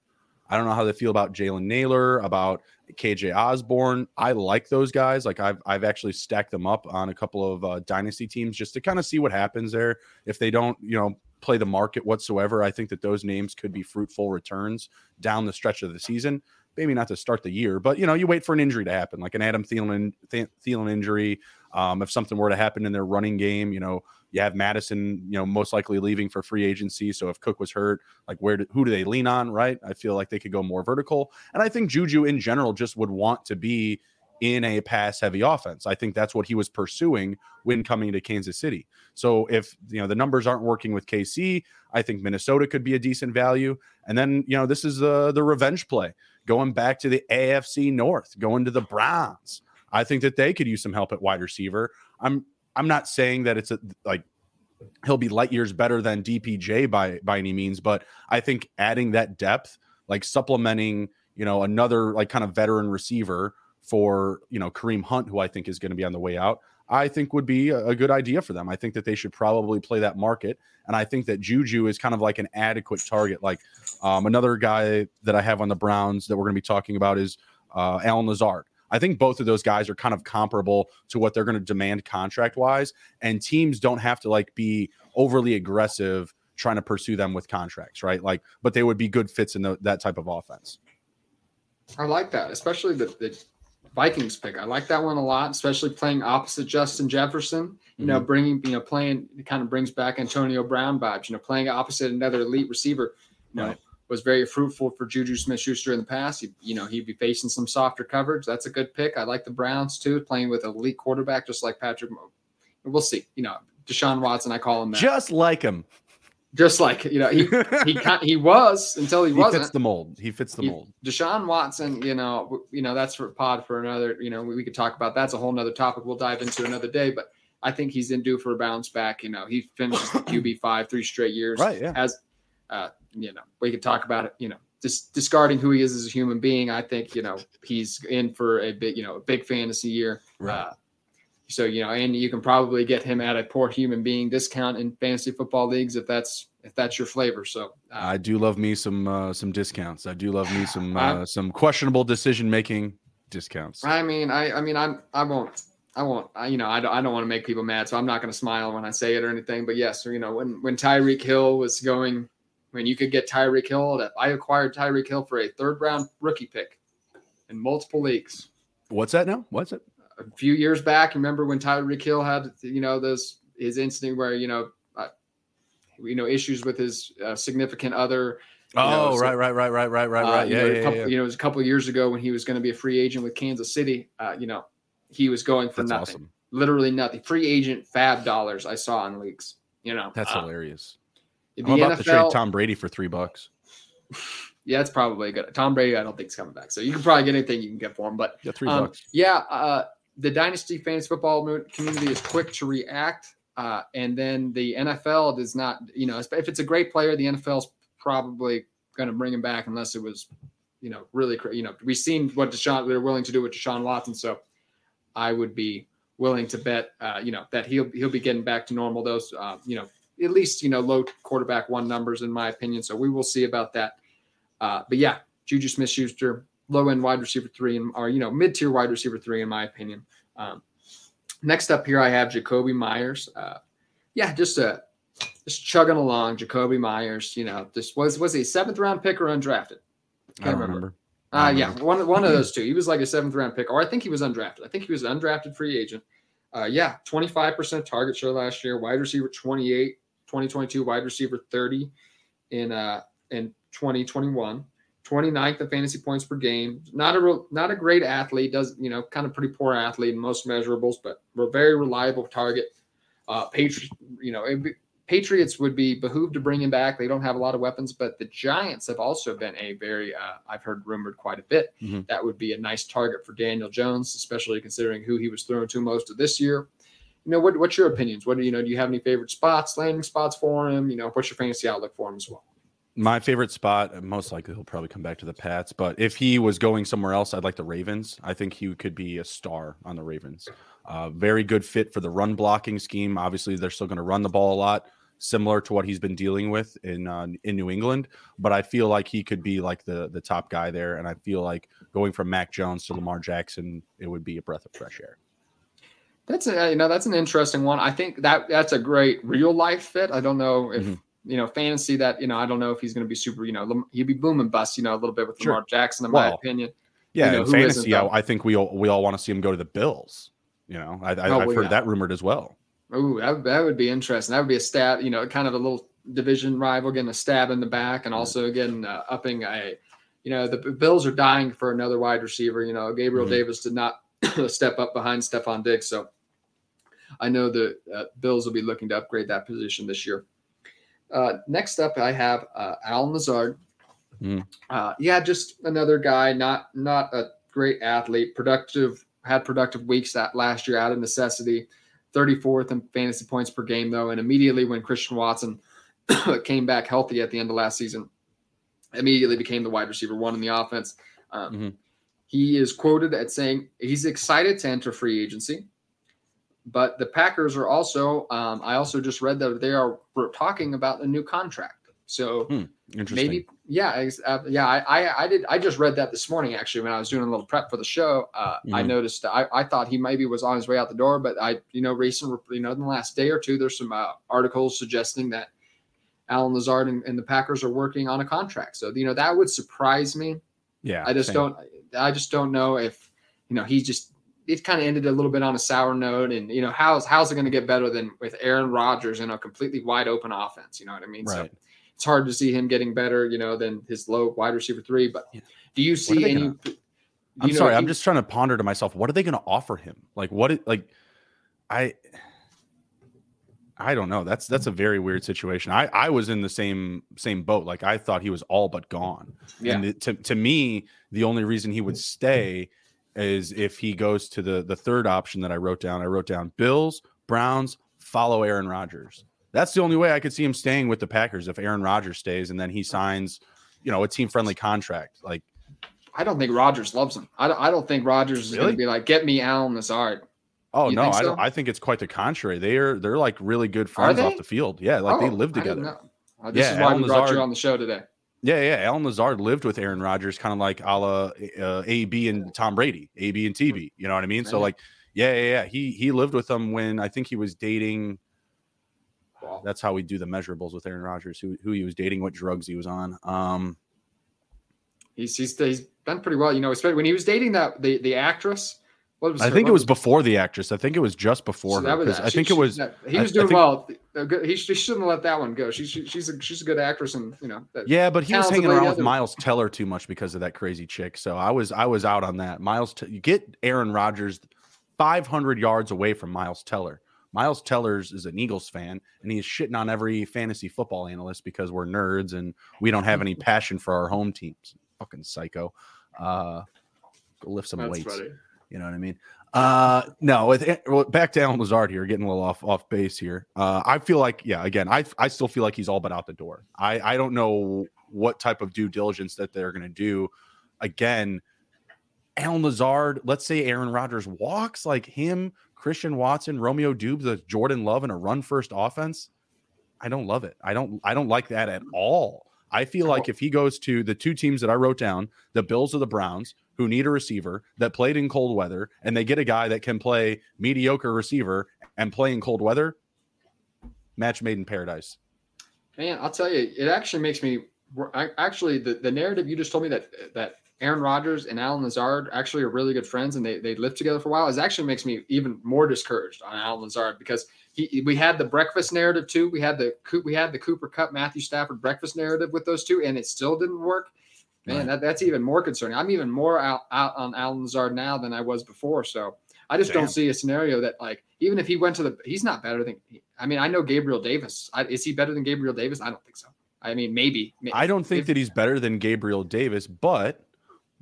I don't know how they feel about Jalen Nailor, about KJ Osborn. I like those guys. Like I've I've actually stacked them up on a couple of uh, dynasty teams just to kind of see what happens there. If they don't, you know, play the market whatsoever, I think that those names could be fruitful returns down the stretch of the season maybe not to start the year, but you know, you wait for an injury to happen, like an Adam Thielen Thielen injury. Um, if something were to happen in their running game, you know, you have Mattison, you know, most likely leaving for free agency. So if Cook was hurt, like where do, who do they lean on? Right? I feel like they could go more vertical, and I think Juju in general just would want to be in a pass heavy offense. I think that's what he was pursuing when coming to Kansas City. So if you know the numbers aren't working with KC, I think Minnesota could be a decent value. And then you know this is the the revenge play going back to the AFC North, going to the Browns. I think that they could use some help at wide receiver. I'm I'm not saying that it's a, like he'll be light years better than DPJ by by any means, but I think adding that depth, like supplementing, you know, another like kind of veteran receiver for you know Kareem Hunt, who I think is going to be on the way out. I think would be a, good idea for them. I think that they should probably play that market, and I think that Juju is kind of like an adequate target. Like um, another guy that I have on the Browns that we're going to be talking about is uh, Allen Lazard. I think both of those guys are kind of comparable to what they're going to demand contract wise, and teams don't have to like be overly aggressive trying to pursue them with contracts, right? Like, but they would be good fits in the, that type of offense. I like that, especially the, the Vikings pick. I like that one a lot, especially playing opposite Justin Jefferson. You know, mm-hmm. bringing you know playing it kind of brings back Antonio Brown vibes. You know, playing opposite another elite receiver. You know, right. was very fruitful for Juju Smith Schuster in the past. He, you know, he'd be facing some softer coverage. That's a good pick. I like the Browns too, playing with an elite quarterback, just like Patrick. We'll see. You know, Deshaun Watson, I call him that. Just like him. Just like you know, he he he was until he, He wasn't. fits the mold. He fits the He- mold. Deshaun Watson, you know, you know that's for pod for another. You know, we, we could talk about that's a whole nother topic. We'll dive into another day. But I think he's in due for a bounce back. You know, he finishes the QB five three straight years. Right, yeah. As, uh, you know, we could talk about it. You know, just discarding who he is as a human being. I think you know he's in for a big, you know, a big fantasy year. Right. Uh, so you know, and you can probably get him at a poor human being discount in fantasy football leagues if that's if that's your flavor. So uh, I do love me some uh, some discounts. I do love me some uh, some questionable decision making discounts. I mean, I, I mean, I'm, I won't, I won't, I, you know, I don't, I don't want to make people mad, so I'm not going to smile when I say it or anything. But yes, you know, when when Tyreek Hill was going, when you could get Tyreek Hill, I acquired Tyreek Hill for a third round rookie pick in multiple leagues What's that now? What's it? A few years back. Remember when Tyreek Hill had, you know, those his incident where you know, uh, you know, issues with his uh, significant other. know, Oh, so- right, right, right, right, right, right, Uh, right. you Yeah, know, yeah, couple, yeah. You know, it was a couple of years ago when he was going to be a free agent with Kansas City. Uh, you know, he was going for That's nothing, awesome. literally nothing. Free agent fab dollars I saw in leagues. You know, That's uh, hilarious. I'm about to trade Tom Brady for three bucks. yeah, it's probably good. Tom Brady, I don't think is coming back, so you can probably get anything you can get for him. But Yeah, three um, bucks. yeah, uh, the dynasty fantasy football community is quick to react, uh, and then the NFL does not. You know, if it's a great player, the NFL's probably going to bring him back unless it was, you know, really. You know, we've seen what Deshaun they're willing to do with Deshaun Watson, so I would be willing to bet, uh, you know, that he'll he'll be getting back to normal. Those, uh, you know, at least you know low quarterback one numbers in my opinion. So we will see about that. Uh, but yeah, Juju Smith Schuster, low end wide receiver three, and or you know mid tier wide receiver three in my opinion. Um, next up here, I have Jakobi Meyers. Uh, yeah, just a just chugging along. Jakobi Meyers, you know, this was was he a seventh round pick or undrafted? I don't remember. Uh, I yeah, remember. one one of those two. He was like a seventh round pick, or I think he was undrafted. I think he was an undrafted free agent. Uh, yeah, 25% target share last year, wide receiver 28, 2022 wide receiver 30 in uh in 2021. 29th in fantasy points per game. Not a real, not a great athlete. Does you know kind of pretty poor athlete in most measurables, but a very reliable target. Uh, Patriots, you know, be- Patriots would be behooved to bring him back. They don't have a lot of weapons, but the Giants have also been a very, uh, I've heard rumored quite a bit. Mhm. That would be a nice target for Daniel Jones, especially considering who he was thrown to most of this year. You know, what, what's your opinions? What do you know? Do you have any favorite spots, landing spots for him? You know, what's your fantasy outlook for him as well? My favorite spot, uh, most likely he'll probably come back to the Pats, but if he was going somewhere else, I'd like the Ravens. I think he could be a star on the Ravens. Uh, very good fit for the run blocking scheme. Obviously, they're still going to run the ball a lot, similar to what he's been dealing with in uh, in New England. But I feel like he could be like the the top guy there, and I feel like going from Mac Jones to Lamar Jackson, it would be a breath of fresh air. That's a, you know that's an interesting one. I think that that's a great real life fit. I don't know if Mhm. You know fantasy that you know I don't know if he's going to be super. You know, he'd be boom and bust. You know, a little bit with Sure. Lamar Jackson, in my opinion. Yeah, know, in fantasy, I. I think we all we all want to see him go to the Bills. You know, I, I, Oh, I've well, heard yeah. that rumored as well. Ooh, that, that would be interesting. That would be a stab. You know, kind of a little division rival getting a stab in the back, and also getting uh, upping a. You know, the Bills are dying for another wide receiver. You know, Gabriel Mhm. Davis did not step up behind Stefon Diggs, so I know the uh, Bills will be looking to upgrade that position this year. Uh, next up, I have uh, Allen Lazard. Mm. Uh, yeah, just another guy, not not a great athlete, productive, had productive weeks that last year out of necessity. 34th in fantasy points per game, though, and immediately when Christian Watson came back healthy at the end of last season, immediately became the wide receiver one in the offense. Um, Mhm. He is quoted at saying he's excited to enter free agency, but the Packers are also. Um, I also just read that they are talking about a new contract. So Interesting. maybe, yeah, uh, yeah. I, I I did. I just read that this morning actually when I was doing a little prep for the show. Uh, I Mhm. noticed. I, I thought he maybe was on his way out the door, but I you know recent you know in the last day or two there's some uh, articles suggesting that Allen Lazard and, and the Packers are working on a contract. So you know that would surprise me. yeah, I just same. don't. I just don't know if you know he just it kind of ended a little bit on a sour note. And you know, how's how's it going to get better than with Aaron Rodgers in a completely wide open offense? You know what I mean? Right. So it's hard to see him getting better, you know, than his low wide receiver three. But do you see any? Gonna, I'm sorry, I'm just trying to ponder to myself, what are they going to offer him? Like, what? It, like, I. I don't know. That's that's a very weird situation. I I was in the same same boat. Like I thought he was all but gone. Yeah. And it, to to me, the only reason he would stay is if he goes to the the third option that I wrote down. I wrote down Bills, Browns, follow Aaron Rodgers. That's the only way I could see him staying with the Packers if Aaron Rodgers stays and then he signs, you know, a team friendly contract. Like I don't think Rodgers loves him. I don't, I don't think Rodgers is really? going to be like, get me Allen Lazard. Oh you no, I don't. I think it's quite the contrary. They are they're like really good friends off the field. Yeah, like oh, they live together. Uh, this yeah, is why Allen we brought Lazard, you on the show today. Yeah, yeah. Allen Lazard lived with Aaron Rodgers, kind of like a la uh, AB and Tom Brady, AB and TB. You know what I mean? So like, yeah, yeah, yeah. He he lived with them when I think he was dating. Wow. That's how we do the measurables with Aaron Rodgers, who who he was dating, what drugs he was on. Um, he's he's he's done pretty well, you know. Especially when he was dating that the the actress was I think it was before the actress. I think it was just before so her. Was, I think she, it was. he was doing think, well. He, he, shouldn't have let that one go. She, she, she's a she's a good actress, and you know. Yeah, but he was hanging around with Miles Teller too much because of that crazy chick. So I was I was out on that. Miles, you get Aaron Rodgers, five hundred yards away from Miles Teller. Miles Tellers is an Eagles fan, and he is shitting on every fantasy football analyst because we're nerds and we don't have any passion for our home teams. Fucking psycho. Uh, go lift some That's weights. Funny. You know what I mean? Uh, no, well, back to Allen Lazard here, getting a little off off base here. Uh, I feel like, yeah, again, I I still feel like he's all but out the door. I I don't know what type of due diligence that they're going to do. Again, Allen Lazard. Let's say Aaron Rodgers walks like him, Christian Watson, Romeo Doubs, the Jordan Love in a run first offense. I don't love it. I don't I don't like that at all. I feel like if he goes to the two teams that I wrote down, the Bills or the Browns, who need a receiver that played in cold weather, and they get a guy that can play mediocre receiver and play in cold weather, match made in paradise. Man, I'll tell you, it actually makes me actually the, the narrative you just told me that that Aaron Rodgers and Allen Lazard actually are really good friends and they they lived together for a while. It actually makes me even more discouraged on Allen Lazard because he, we had the breakfast narrative too. We had the we had the Cooper Kupp Matthew Stafford breakfast narrative with those two, and it still didn't work. Man, right. that, that's even more concerning. I'm even more out, out on Allen Lazard now than I was before. So I just Damn. don't see a scenario that like even if he went to the, he's not better than. I mean, I know Gabriel Davis. I, is he better than Gabriel Davis? I don't think so. I mean, maybe. maybe. I don't think if, that he's better than Gabriel Davis, but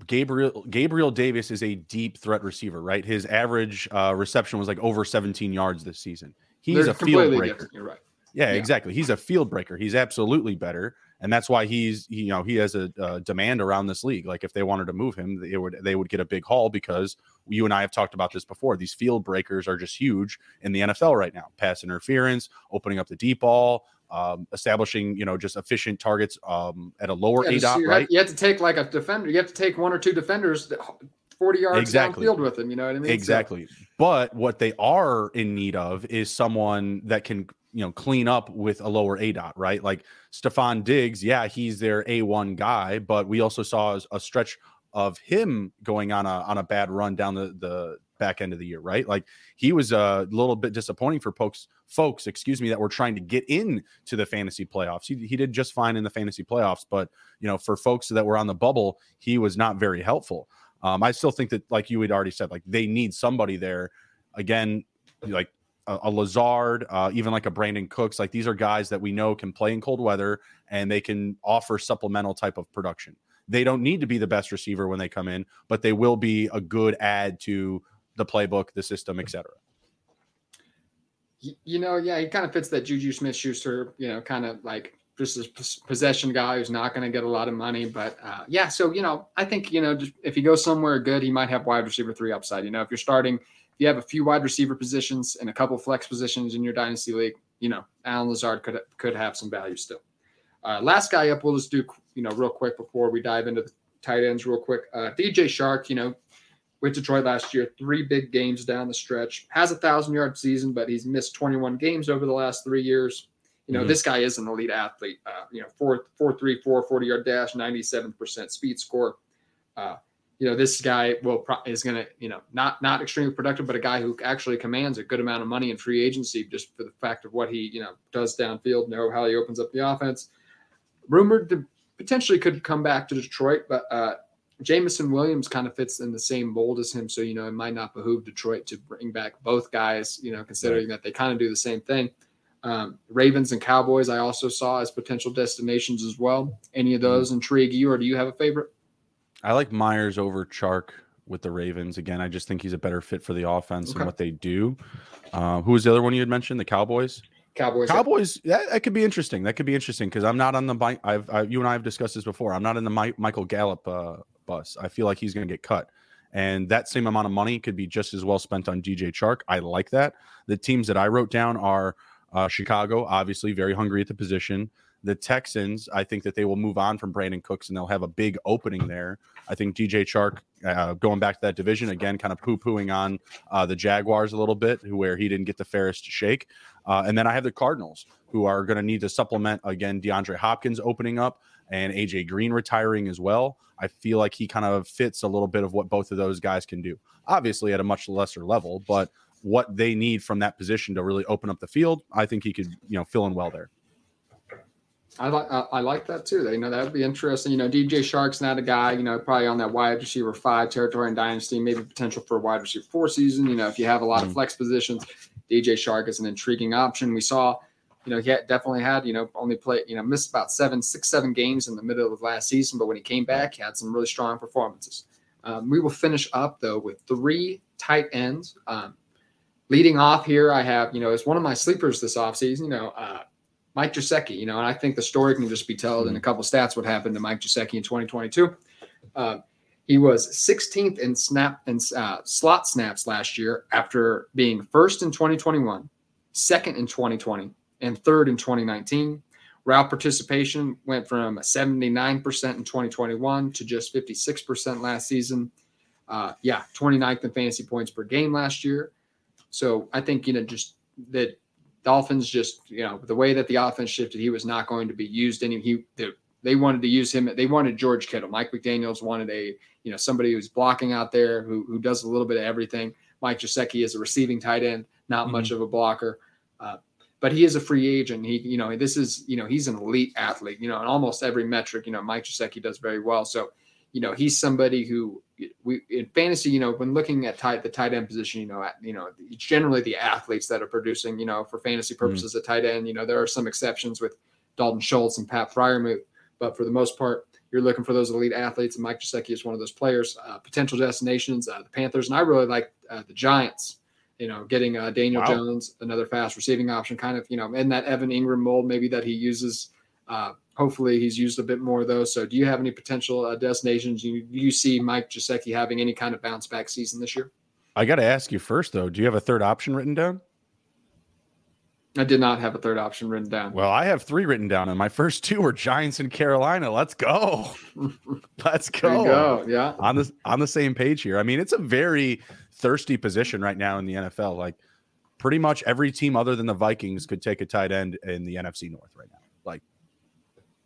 Gabriel Gabriel Davis is a deep threat receiver, right? His average uh, reception was like over 17 yards this season. He's a field breaker. Different. You're right. Yeah, yeah, exactly. He's a field breaker. He's absolutely better, and that's why he's you know he has a, a, demand around this league. Like if they wanted to move him, they would they would get a big haul because you and I have talked about this before. These field breakers are just huge in the NFL right now. Pass interference, opening up the deep ball, um, establishing you know just efficient targets um, at a lower yeah, aDOT. Right, you have to take like a defender. You have to take one or two defenders 40 yards exactly. downfield with him. You know what I mean? Exactly. So. But what they are in need of is someone that can, you know, clean up with a lower A dot, right? Like Stefon Diggs, yeah, he's their A1 guy, but we also saw a stretch of him going on a on a bad run down the the back end of the year, right? Like he was a little bit disappointing for folks, folks, excuse me, that were trying to get in to the fantasy playoffs. He, he did just fine in the fantasy playoffs, but you know, for folks that were on the bubble, he was not very helpful. Um, I still think that, like you had already said, like they need somebody there. Again, like a, a Lazard, uh, even like a Brandin Cooks. Like these are guys that we know can play in cold weather and they can offer supplemental type of production. They don't need to be the best receiver when they come in, but they will be a good add to the playbook, the system, etc. You know, yeah, he kind of fits that Juju Smith Schuster, you know, kind of like just a possession guy who's not going to get a lot of money. But uh, yeah, so you know, I think you know, if he goes somewhere good, he might have wide receiver three upside. You know, if you're starting, if you have a few wide receiver positions and a couple flex positions in your dynasty league, you know, Allen Lazard could could have some value still. Uh, last guy up, we'll just do you know real quick before we dive into the tight ends real quick. Uh, DJ Chark, you know, with Detroit last year, three big games down the stretch, has a thousand yard season, but he's missed 21 games over the last three years. You know, mm-hmm. this guy is an elite athlete. Uh, you know, four four three four 40 yard dash, 97% speed score. Uh, you know, this guy will pro- is going to, you know, not not extremely productive, but a guy who actually commands a good amount of money in free agency just for the fact of what he, you know, does downfield, know how he opens up the offense. Rumored to potentially could come back to Detroit, but uh, Jameson Williams kind of fits in the same mold as him, so you know it might not behoove Detroit to bring back both guys. You know, considering right. that they kind of do the same thing. Um, Ravens and Cowboys, I also saw as potential destinations as well. Any of mm-hmm. those intrigue you, or do you have a favorite? I like Meyers over Chark with the Ravens. Again, I just think he's a better fit for the offense okay. and what they do. Uh, who was the other one you had mentioned? The Cowboys. Cowboys. Cowboys. That, that could be interesting. That could be interesting because I'm not on the. Bike. I've I, you and I have discussed this before. I'm not in the My, Michael Gallup uh, bus. I feel like he's going to get cut, and that same amount of money could be just as well spent on DJ Chark. I like that. The teams that I wrote down are uh, Chicago, obviously very hungry at the position. The Texans, I think that they will move on from Brandin Cooks and they'll have a big opening there. I think DJ Chark, uh, going back to that division again, kind of poo pooing on uh, the Jaguars a little bit, where he didn't get the fairest shake. Uh, and then I have the Cardinals, who are going to need to supplement again DeAndre Hopkins opening up and AJ Green retiring as well. I feel like he kind of fits a little bit of what both of those guys can do. Obviously, at a much lesser level, but what they need from that position to really open up the field, I think he could, you know, fill in well there. I like I like that too. You know that would be interesting. You know, DJ Chark's not a guy. You know, probably on that wide receiver five territory in dynasty, maybe potential for a wide receiver four season. You know, if you have a lot mm-hmm. of flex positions, DJ Chark is an intriguing option. We saw, you know, he had, definitely had you know only played you know missed about seven six seven games in the middle of last season, but when he came back, he had some really strong performances. Um, we will finish up though with three tight ends. Um, leading off here, I have, you know, it's one of my sleepers this offseason, you know, uh, Mike Gesicki, you know, and I think the story can just be told in a couple stats what happened to Mike Gesicki in 2022. Uh, he was 16th in snap and uh, slot snaps last year after being first in 2021, second in 2020, and third in 2019. Route participation went from 79% in 2021 to just 56% last season. Uh, yeah, 29th in fantasy points per game last year. So I think, you know, just that Dolphins just, you know, the way that the offense shifted, he was not going to be used any he they, they wanted to use him. They wanted George Kittle. Mike McDaniels wanted a, you know, somebody who's blocking out there who who does a little bit of everything. Mike Gesicki is a receiving tight end, not mm-hmm. much of a blocker. Uh, but he is a free agent. He, you know, this is, you know, he's an elite athlete, you know, in almost every metric, you know, Mike Gesicki does very well. So, you know, he's somebody who we in fantasy, you know, when looking at tight the tight end position, you know, at, you know, it's generally the athletes that are producing, you know, for fantasy mm-hmm. purposes mm-hmm. at tight end. You know, there are some exceptions with Dalton Schultz and Pat Freiermuth, but for the most part, you're looking for those elite athletes, and Mike Gesicki is one of those players. Uh, potential destinations, uh, the Panthers, and I really like uh, the Giants. You know, getting uh, Daniel wow. Jones, another fast receiving option, kind of, you know, in that Evan Engram mold, maybe that he uses uh, hopefully he's used a bit more those. So do you have any potential uh, destinations you, you see Mike Gesicki having any kind of bounce back season this year? I got to ask you first though, do you have a third option written down? I did not have a third option written down. Well, I have three written down, and my first two were Giants and Carolina. Let's go. Let's go. go. Yeah. On the on the same page here. I mean, it's a very thirsty position right now in the NFL. Like pretty much every team other than the Vikings could take a tight end in the NFC North right now.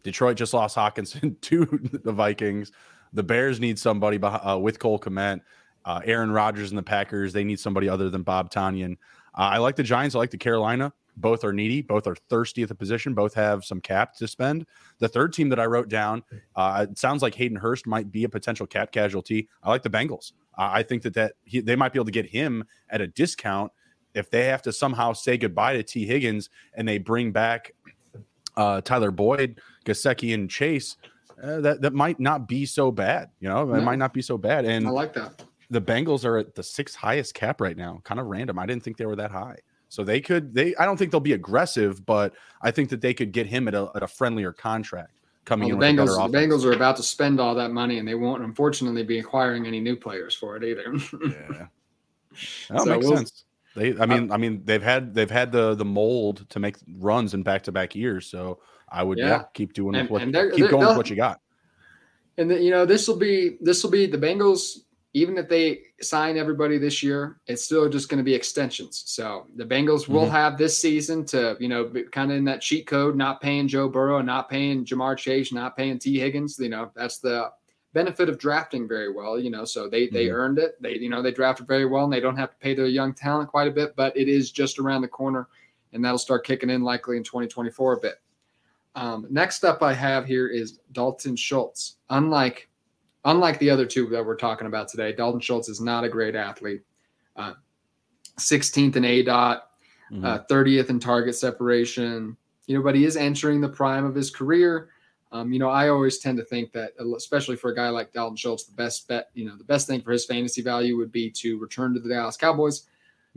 Detroit just lost Hockenson to the Vikings. The Bears need somebody uh, with Cole Kmet. Uh, Aaron Rodgers and the Packers, they need somebody other than Bob Tonyan. Uh, I like the Giants. I like the Carolina. Both are needy. Both are thirsty at the position. Both have some cap to spend. The third team that I wrote down, uh, it sounds like Hayden Hurst might be a potential cap casualty. I like the Bengals. Uh, I think that that he, they might be able to get him at a discount if they have to somehow say goodbye to Tee Higgins and they bring back uh, Tyler Boyd, Gesicki, and Chase, uh, that that might not be so bad. You know, it might not be so bad. And I like that. The Bengals are at the sixth highest cap right now. Kind of random. I didn't think they were that high. So they could. They. I don't think they'll be aggressive, but I think that they could get him at a, at a friendly contract coming well, in. The Bengals. The Bengals are about to spend all that money, and they won't, unfortunately, be acquiring any new players for it either. yeah. That so makes we'll, sense. They, I mean, uh, I mean, they've had they've had the the mold to make runs in back to back years. So I would yeah, yeah keep doing and, what keep going with what you got. And the, you know, this will be this will be the Bengals. Even if they sign everybody this year, it's still just going to be extensions. So the Bengals will mm-hmm. have this season to you know kind of in that cheat code, not paying Joe Burrow, not paying Ja'Marr Chase, not paying Tee Higgins. You know, that's the benefit of drafting very well, you know, so they they Mhm. earned it. They you know they drafted very well, and they don't have to pay their young talent quite a bit, but it is just around the corner, and that'll start kicking in likely in 2024 a bit. Um, next up, I have here is Dalton Schultz. Unlike unlike the other two that we're talking about today, Dalton Schultz is not a great athlete. Uh, 16th in A dot, Mhm. uh, 30th in target separation. You know, but he is entering the prime of his career. Um, you know, I always tend to think that, especially for a guy like Dalton Schultz, the best bet, you know, the best thing for his fantasy value would be to return to the Dallas Cowboys.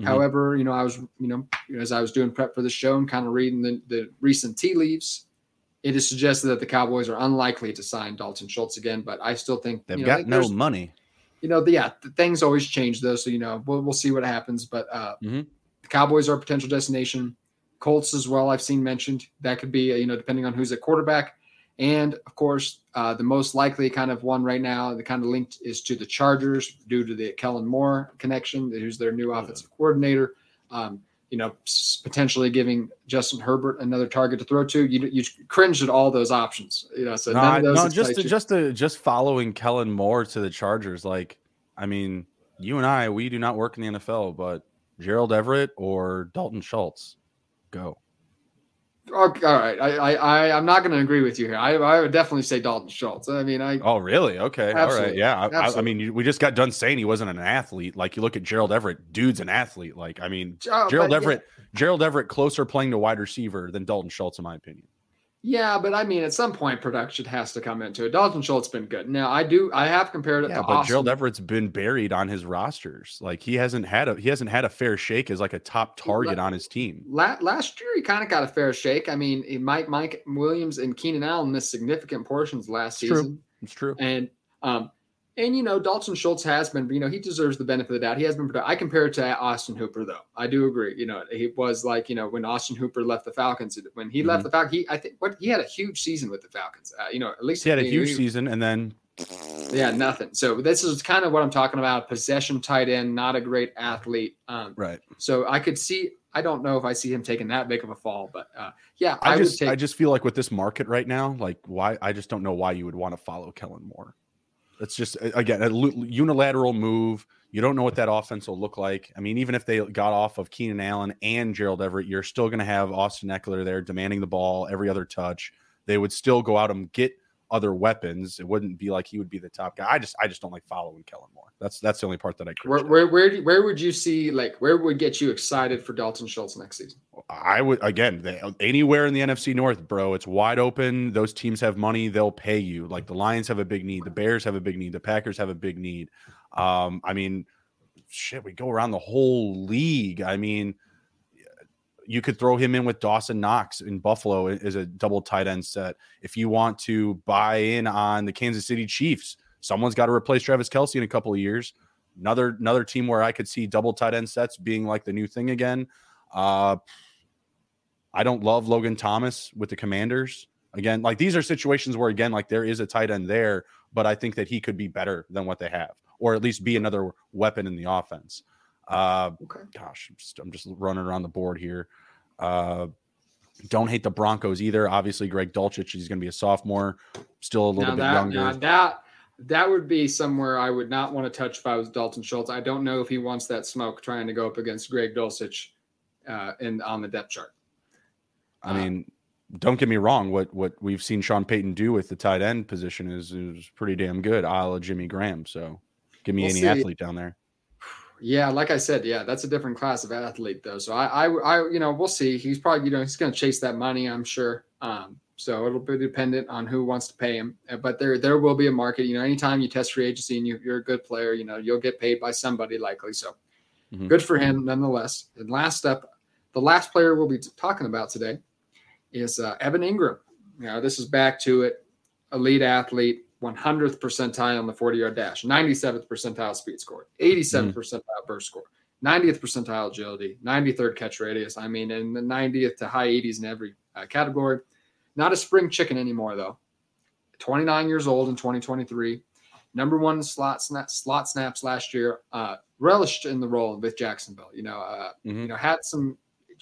Mhm. However, you know, I was, you know, as I was doing prep for the show and kind of reading the, the recent tea leaves, it is suggested that the Cowboys are unlikely to sign Dalton Schultz again. But I still think They've you know, got no money. you know, the, yeah, the things always change though. So, you know, we'll, we'll see what happens. But uh, Mhm. the Cowboys are a potential destination. Colts as well, I've seen mentioned. That could be, uh, you know, depending on who's at quarterback. And of course, uh, the most likely kind of one right now, the kind of linked is to the Chargers due to the Kellen Moore connection, who's their new offensive coordinator. Um, you know, potentially giving Justin Herbert another target to throw to. You, you cringe at all those options. You know, so No, none of those no, just you. just to, just following Kellen Moore to the Chargers. Like, I mean, you and I, we do not work in the NFL, but Gerald Everett or Dalton Schultz, go. Okay, all right. I, I, I I'm not going to agree with you here. I, I would definitely say Dalton Schultz. I mean, I Oh, really? Okay, all right. Absolutely. Yeah, I- I, mean, you- we just got done saying he wasn't an athlete. Like, you look at Gerald Everett, dude's an athlete. Like, I mean, Oh, Gerald but yeah. Everett, Gerald Everett, closer playing to wide receiver than Dalton Schultz, in my opinion. Yeah, but I mean, at some point, production has to come into it. Dalton Schultz been good. Now, I do. I have compared it Yeah, to but Austin. Gerald Everett's been buried on his rosters. Like, he hasn't had a he hasn't had a fair shake as like a top target on his team. La- last year, he kind of got a fair shake. I mean, Mike, Mike Williams, and Keenan Allen missed significant portions last It's true. season, It's true. and um, and you know, Dalton Schultz has been. You know, he deserves the benefit of the doubt. He has been. I compare it to Austin Hooper, though. I do agree. You know, he was like you know when Austin Hooper left the Falcons. When he left Mhm. the Falcons, he I think what he had a huge season with the Falcons. Uh, you know, at least He had a huge he- season, and then Yeah, nothing. So this is kind of what I'm talking about. Possession tight end, not a great athlete. Um, right. so I could see. I don't know if I see him taking that big of a fall, but uh, yeah, I, I, just take. I just feel like with this market right now, like why I just don't know why you would want to follow Kellen Moore. It's just again a unilateral move. You don't know what that offense will look like. I mean, even if they got off of Keenan Allen and Gerald Everett, you're still going to have Austin Ekeler there demanding the ball every other touch. They would still go out and get other weapons. It wouldn't be like he would be the top guy. I just I just don't like following Kellen Moore. That's that's the only part that I where where where, do- where would you see like where would get you excited for Dalton Schultz next season? I would again they, anywhere in the NFC North, bro. It's wide open. Those teams have money; they'll pay you. Like the Lions have a big need, the Bears have a big need, the Packers have a big need. Um, I mean, shit, we go around the whole league. I mean, you could throw him in with Dawson Knox in Buffalo as a double tight end set. If you want to buy in on the Kansas City Chiefs, someone's got to replace Travis Kelce in a couple of years. Another another team where I could see double tight end sets being like the new thing again. Uh, I don't love Logan Thomas with the Commanders. Again, like these are situations where again, like there is a tight end there, but I think that he could be better than what they have, or at least be another weapon in the offense. Uh, Okay. gosh, I'm just, I'm just running around the board here. Uh, don't hate the Broncos either. Obviously, Greg Dulcich, he's going to be a sophomore, still a little Now bit that, younger. now that that would be somewhere I would not want to touch if I was Dalton Schultz. I don't know if he wants that smoke trying to go up against Greg Dulcich uh, in on the depth chart. I mean, don't get me wrong. What what we've seen Sean Payton do with the tight end position is is pretty damn good, a la Jimmy Graham. So, give me We'll any see. athlete down there. Yeah, like I said, yeah, that's a different class of athlete though. So I, I, I you know, we'll see. He's probably, you know, he's going to chase that money, I'm sure. Um, so it'll be dependent on who wants to pay him. Uh, But there, there will be a market. You know, anytime you test free agency and you, you're a good player, you know, you'll get paid by somebody likely. So Mhm. good for him, nonetheless. And last up, the last player we'll be talking about today is uh, Evan Engram. You know, this is back to it, elite athlete, 100th percentile on the 40 yard dash, 97th percentile speed score, 87th percentile burst score, 90th percentile agility, 93rd catch radius. I mean, in the 90th to high 80s in every uh, category. Not a spring chicken anymore, though. 29 years old in 2023. Number one slot snap, slot snaps last year. Uh, relished in the role with Jacksonville. You know, uh, Mhm. you know, had some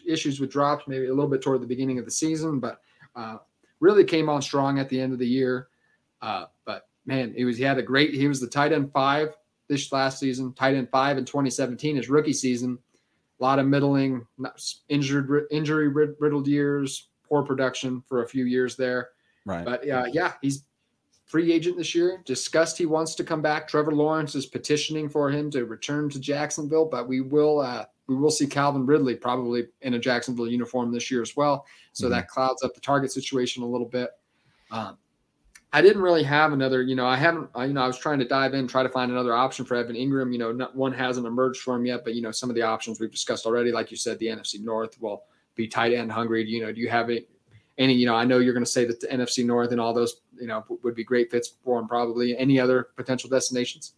issues with drops maybe a little bit toward the beginning of the season, but uh, really came on strong at the end of the year. Uh, but man, he was he had a great. He was the tight end five this last season, tight end five in 2017, his rookie season. A lot of middling, injured, injury riddled years, poor production for a few years there. Right. But yeah, yeah, he's free agent this year. Discussed he wants to come back. Trevor Lawrence is petitioning for him to return to Jacksonville, but we will uh, we will see Calvin Ridley probably in a Jacksonville uniform this year as well. So mm-hmm. that clouds up the target situation a little bit. Um, I didn't really have another, you know, I haven't, you know, I was trying to dive in, try to find another option for Evan Engram. You know, not, one hasn't emerged for him yet, but you know, some of the options we've discussed already, like you said, the NFC North will be tight end hungry. You know, do you have any, any, you know, I know you're going to say that the NFC North and all those, you know, would be great fits for him. Probably any other potential destinations.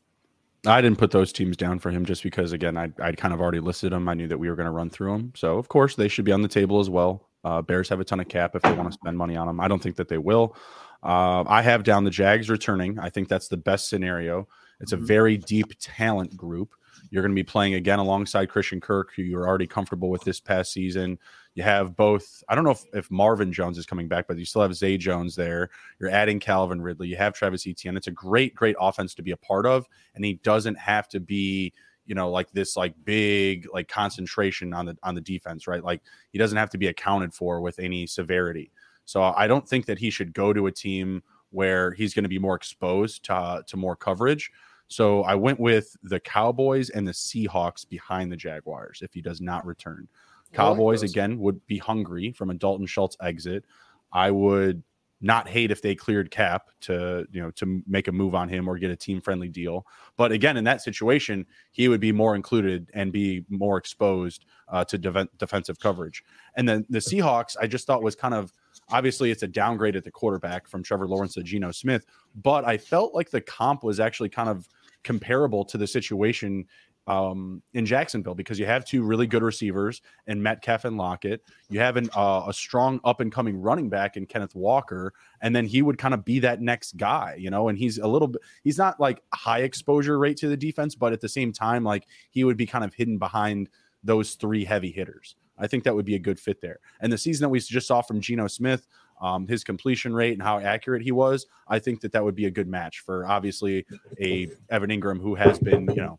I didn't put those teams down for him just because, again, I I'd kind of already listed them. I knew that we were going to run through them, so of course they should be on the table as well. Uh, Bears have a ton of cap if they want to spend money on them. I don't think that they will. Uh, I have down the Jags returning. I think that's the best scenario. It's a mm-hmm. very deep talent group. You're going to be playing again alongside Christian Kirk, who you're already comfortable with this past season. You have both. I don't know if, if Marvin Jones is coming back, but you still have Zay Jones there. You're adding Calvin Ridley. You have Travis Etienne. It's a great, great offense to be a part of, and he doesn't have to be you know like this like big like concentration on the on the defense right like he doesn't have to be accounted for with any severity so I don't think that he should go to a team where he's going to be more exposed to, uh, to more coverage. So I went with the Cowboys and the Seahawks behind the Jaguars if he does not return. Cowboys like again would be hungry from a Dalton Schultz exit. I would not hate if they cleared cap to you know to make a move on him or get a team friendly deal. But again, in that situation, he would be more included and be more exposed uh, to de- defensive coverage. And then the Seahawks, I just thought was kind of Obviously, it's a downgrade at the quarterback from Trevor Lawrence to Geno Smith, but I felt like the comp was actually kind of comparable to the situation um, in Jacksonville because you have two really good receivers and Metcalf and Lockett. You have an, uh, a strong up and coming running back in Kenneth Walker, and then he would kind of be that next guy, you know. And he's a little bit, he's not like high exposure rate to the defense, but at the same time, like he would be kind of hidden behind those three heavy hitters. I think that would be a good fit there. And the season that we just saw from Geno Smith, um, his completion rate and how accurate he was, I think that that would be a good match for obviously a Evan Engram who has been, you know,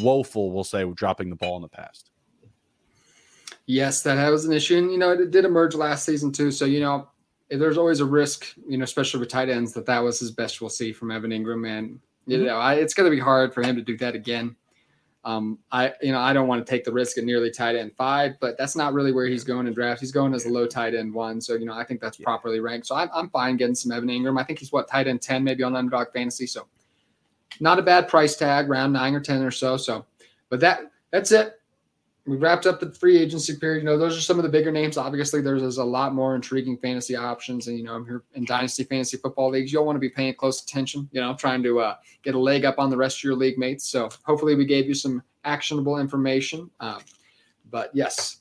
woeful, we'll say, dropping the ball in the past. Yes, that was an issue. And, you know, it did emerge last season too. So, you know, there's always a risk, you know, especially with tight ends, that that was his best we'll see from Evan Engram, And, you mm-hmm. know, I, it's going to be hard for him to do that again. Um, I you know I don't want to take the risk at nearly tight end five, but that's not really where he's going in draft. He's going as a low tight end one, so you know I think that's yeah. properly ranked. So I'm, I'm fine getting some Evan Engram. I think he's what tight end ten maybe on Underdog Fantasy, so not a bad price tag, round nine or ten or so. So, but that that's it we wrapped up the free agency period. You know, those are some of the bigger names. Obviously, there's, there's a lot more intriguing fantasy options. And, you know, I'm here in dynasty fantasy football leagues. You'll want to be paying close attention, you know, trying to uh, get a leg up on the rest of your league mates. So hopefully we gave you some actionable information. Um, but yes,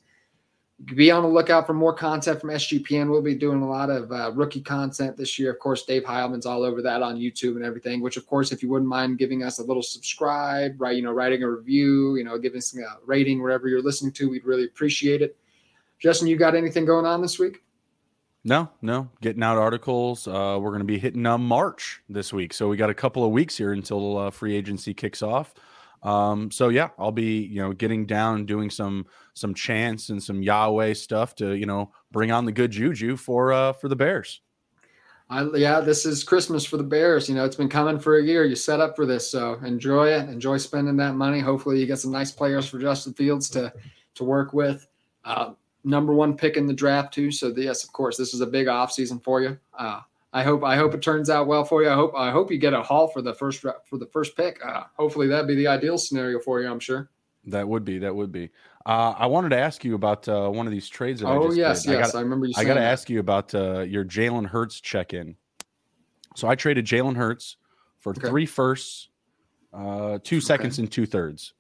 be on the lookout for more content from SGPN. We'll be doing a lot of uh, rookie content this year. Of course, Dave Heilman's all over that on YouTube and everything. Which, of course, if you wouldn't mind giving us a little subscribe, right? You know, writing a review, you know, giving us a rating wherever you're listening to, we'd really appreciate it. Justin, you got anything going on this week? No, no, getting out articles. Uh, we're going to be hitting uh, March this week, so we got a couple of weeks here until uh, free agency kicks off. Um, so yeah, I'll be you know getting down, doing some some chants and some Yahweh stuff to you know bring on the good juju for uh for the Bears. I, yeah, this is Christmas for the Bears. You know, it's been coming for a year. You set up for this, so enjoy it. Enjoy spending that money. Hopefully, you get some nice players for Justin Fields to to work with. Uh, number one pick in the draft too. So yes, of course, this is a big off season for you. Uh, I hope I hope it turns out well for you. I hope I hope you get a haul for the first for the first pick. Uh, hopefully, that'd be the ideal scenario for you. I'm sure. That would be that would be. Uh, I wanted to ask you about uh, one of these trades. That oh I yes, did. yes, I, gotta, I remember you. I got to ask you about uh, your Jalen Hurts check-in. So I traded Jalen Hurts for okay. three firsts, uh, two seconds, okay. and two thirds.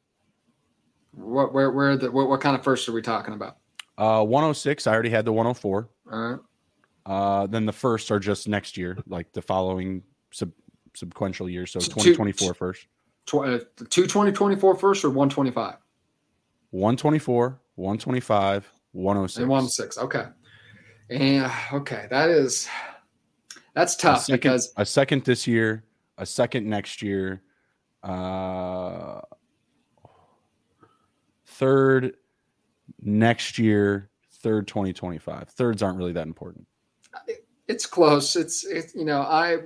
What where where the what, what kind of firsts are we talking about? Uh, 106. I already had the 104. All right. Uh, then the first are just next year, like the following sub sequential years. So 2024 first. Tw- uh, two 2024 first or 125? 124, 125, 106. And 106. Okay. And okay, that is that's tough a second, because a second this year, a second next year, uh, third next year, third 2025. Thirds aren't really that important. It's close. It's, it's you know, I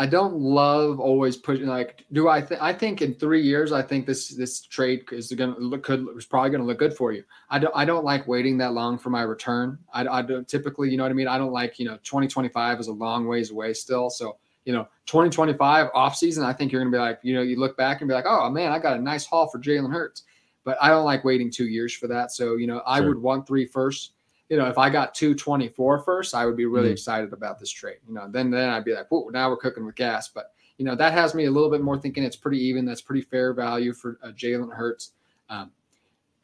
I don't love always pushing. Like, do I? think I think in three years, I think this this trade is going to look good. Is probably going to look good for you. I don't. I don't like waiting that long for my return. I, I don't typically. You know what I mean. I don't like. You know, 2025 is a long ways away still. So you know, 2025 off season, I think you're going to be like, you know, you look back and be like, oh man, I got a nice haul for Jalen Hurts. But I don't like waiting two years for that. So you know, I would want three first you know, if I got 224 first, I would be really mm-hmm. excited about this trade. You know, then then I'd be like, whoa, now we're cooking with gas. But you know, that has me a little bit more thinking it's pretty even. That's pretty fair value for uh, Jalen Hurts. Um,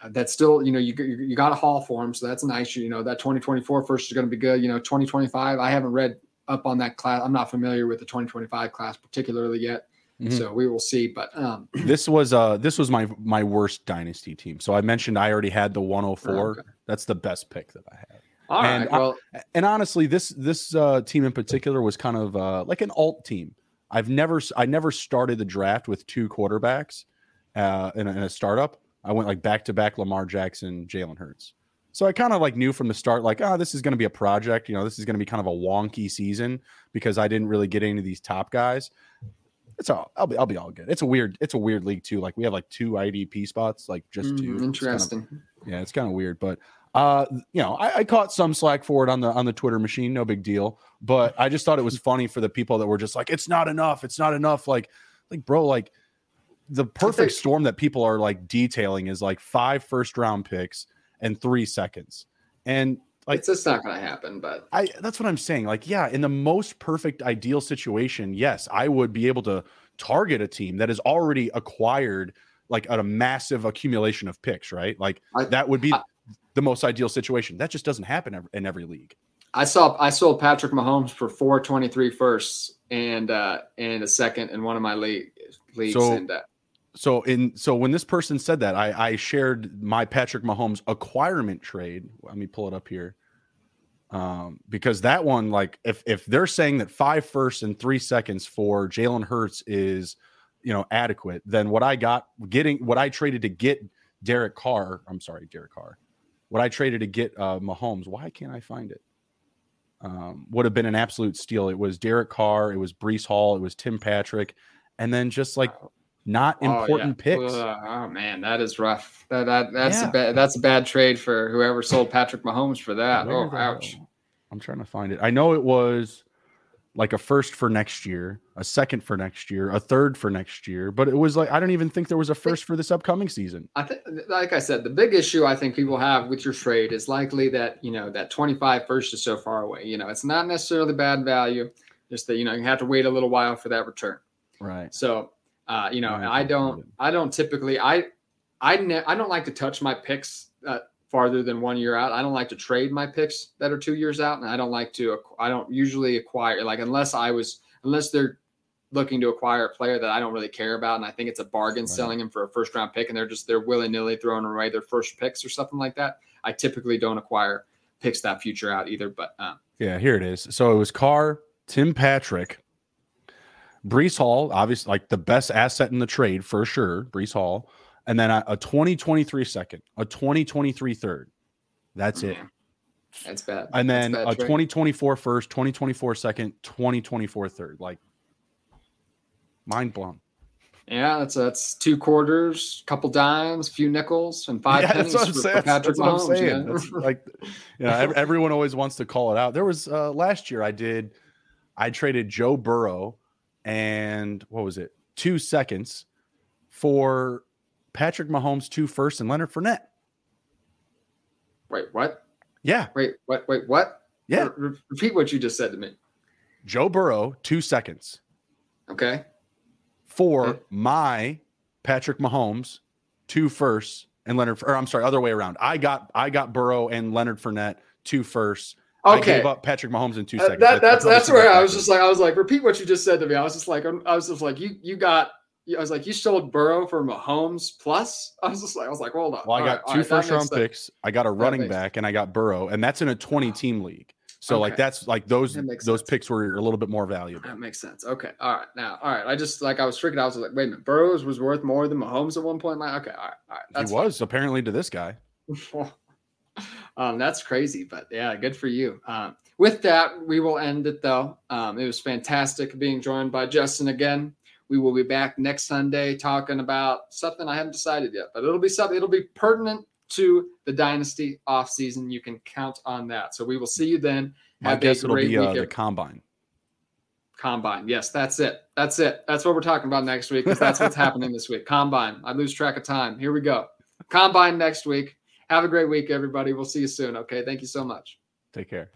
uh, that's still, you know, you, you, you got a haul for him, so that's nice. You know, that 2024 first is going to be good. You know, 2025, I haven't read up on that class. I'm not familiar with the 2025 class particularly yet. Mm-hmm. So we will see. But um, this was uh this was my my worst dynasty team. So I mentioned I already had the 104. Okay. That's the best pick that I had. All and right, well, I, and honestly, this this uh, team in particular was kind of uh, like an alt team. I've never I never started the draft with two quarterbacks uh, in, a, in a startup. I went like back to back Lamar Jackson, Jalen Hurts. So I kind of like knew from the start, like, oh, this is going to be a project. You know, this is going to be kind of a wonky season because I didn't really get any of these top guys it's all I'll be I'll be all good. It's a weird it's a weird league too. Like we have like two IDP spots, like just mm, two. Interesting. It's kind of, yeah, it's kind of weird, but uh, you know, I, I, caught some slack for it on the on the Twitter machine, no big deal. But I just thought it was funny for the people that were just like, it's not enough, it's not enough. Like, like bro, like the perfect storm that people are like detailing is like five first round picks and three seconds, and like it's just not going to happen. But I that's what I'm saying. Like, yeah, in the most perfect ideal situation, yes, I would be able to target a team that has already acquired like a massive accumulation of picks, right? Like I, that would be I, the most ideal situation. That just doesn't happen in every league. I saw I sold Patrick Mahomes for 423 firsts and uh and a second in one of my league leagues so, and uh, so in so when this person said that, I, I shared my Patrick Mahomes acquirement trade. Let me pull it up here. Um, because that one, like if if they're saying that five firsts and three seconds for Jalen Hurts is you know adequate, then what I got getting what I traded to get Derek Carr, I'm sorry, Derek Carr, what I traded to get uh Mahomes, why can't I find it? Um, would have been an absolute steal. It was Derek Carr, it was Breece Hall, it was Tim Patrick, and then just like not important oh, yeah. picks. Uh, oh man, that is rough. That, that that's yeah. a bad that's a bad trade for whoever sold Patrick Mahomes for that. Where oh, ouch. I'm trying to find it. I know it was like a first for next year, a second for next year, a third for next year, but it was like I don't even think there was a first for this upcoming season. I think like I said, the big issue I think people have with your trade is likely that, you know, that 25 first is so far away. You know, it's not necessarily bad value, just that you know, you have to wait a little while for that return. Right. So uh, you know, I don't, I don't typically, I, I, ne- I don't like to touch my picks uh, farther than one year out. I don't like to trade my picks that are two years out, and I don't like to, I don't usually acquire like unless I was, unless they're looking to acquire a player that I don't really care about, and I think it's a bargain right. selling him for a first round pick, and they're just they're willy nilly throwing away their first picks or something like that. I typically don't acquire picks that future out either, but um, yeah, here it is. So it was Carr, Tim Patrick, Breece Hall, obviously, like the best asset in the trade for sure. Breece Hall, and then a, a 2023 second, a 2023 third. That's it. That's bad. And then bad a trade. 2024 first, 2024 second, 2024 third. Like mind blown. Yeah, that's that's two quarters, a couple dimes, a few nickels, and five yeah, pennies for, for, Patrick that's Mahomes. Yeah. That's like, you know, everyone always wants to call it out. There was uh, last year I did, I traded Joe Burrow and what was it? Two seconds for Patrick Mahomes, two first, and Leonard Fournette. Wait, what? Yeah. Wait, what? Wait, what? Yeah. Re- repeat what you just said to me. Joe Burrow, two seconds. Okay. For okay. my Patrick Mahomes, two firsts, and Leonard. Or I'm sorry, other way around. I got I got Burrow and Leonard Fournette, two firsts, Okay. I gave up Patrick Mahomes in two uh, seconds. That, that's that's where I was just like, I was like, repeat what you just said to me. I was just like, um, I was just like, you you got. I was like, you sold Burrow for Mahomes plus. I was just like, I was like, hold on. Well, I got right, two right, first round picks. I got a running back, and I got Burrow, and that's in a 20 team league. So Okay. like that's like those That those sense. picks were a little bit more valuable. That makes sense. Okay. All right. Now, all right. I just like I was freaking out. I was like, wait a minute. Burrows was worth more than Mahomes at one point. Like, okay. All right. All right. That's he was apparently to this guy. um, that's crazy, but yeah, good for you. Um, with that, we will end it though. Um, it was fantastic being joined by Justin again. We will be back next Sunday talking about something I haven't decided yet, but it'll be something. It'll be pertinent to the dynasty off season. You can count on that. So we will see you then. My Have a guess it'll great be uh, the combine. Combine. Yes, that's it. That's it. That's what we're talking about next week because that's what's happening this week. Combine. I lose track of time. Here we go. Combine next week. Have a great week, everybody. We'll see you soon. Okay. Thank you so much. Take care.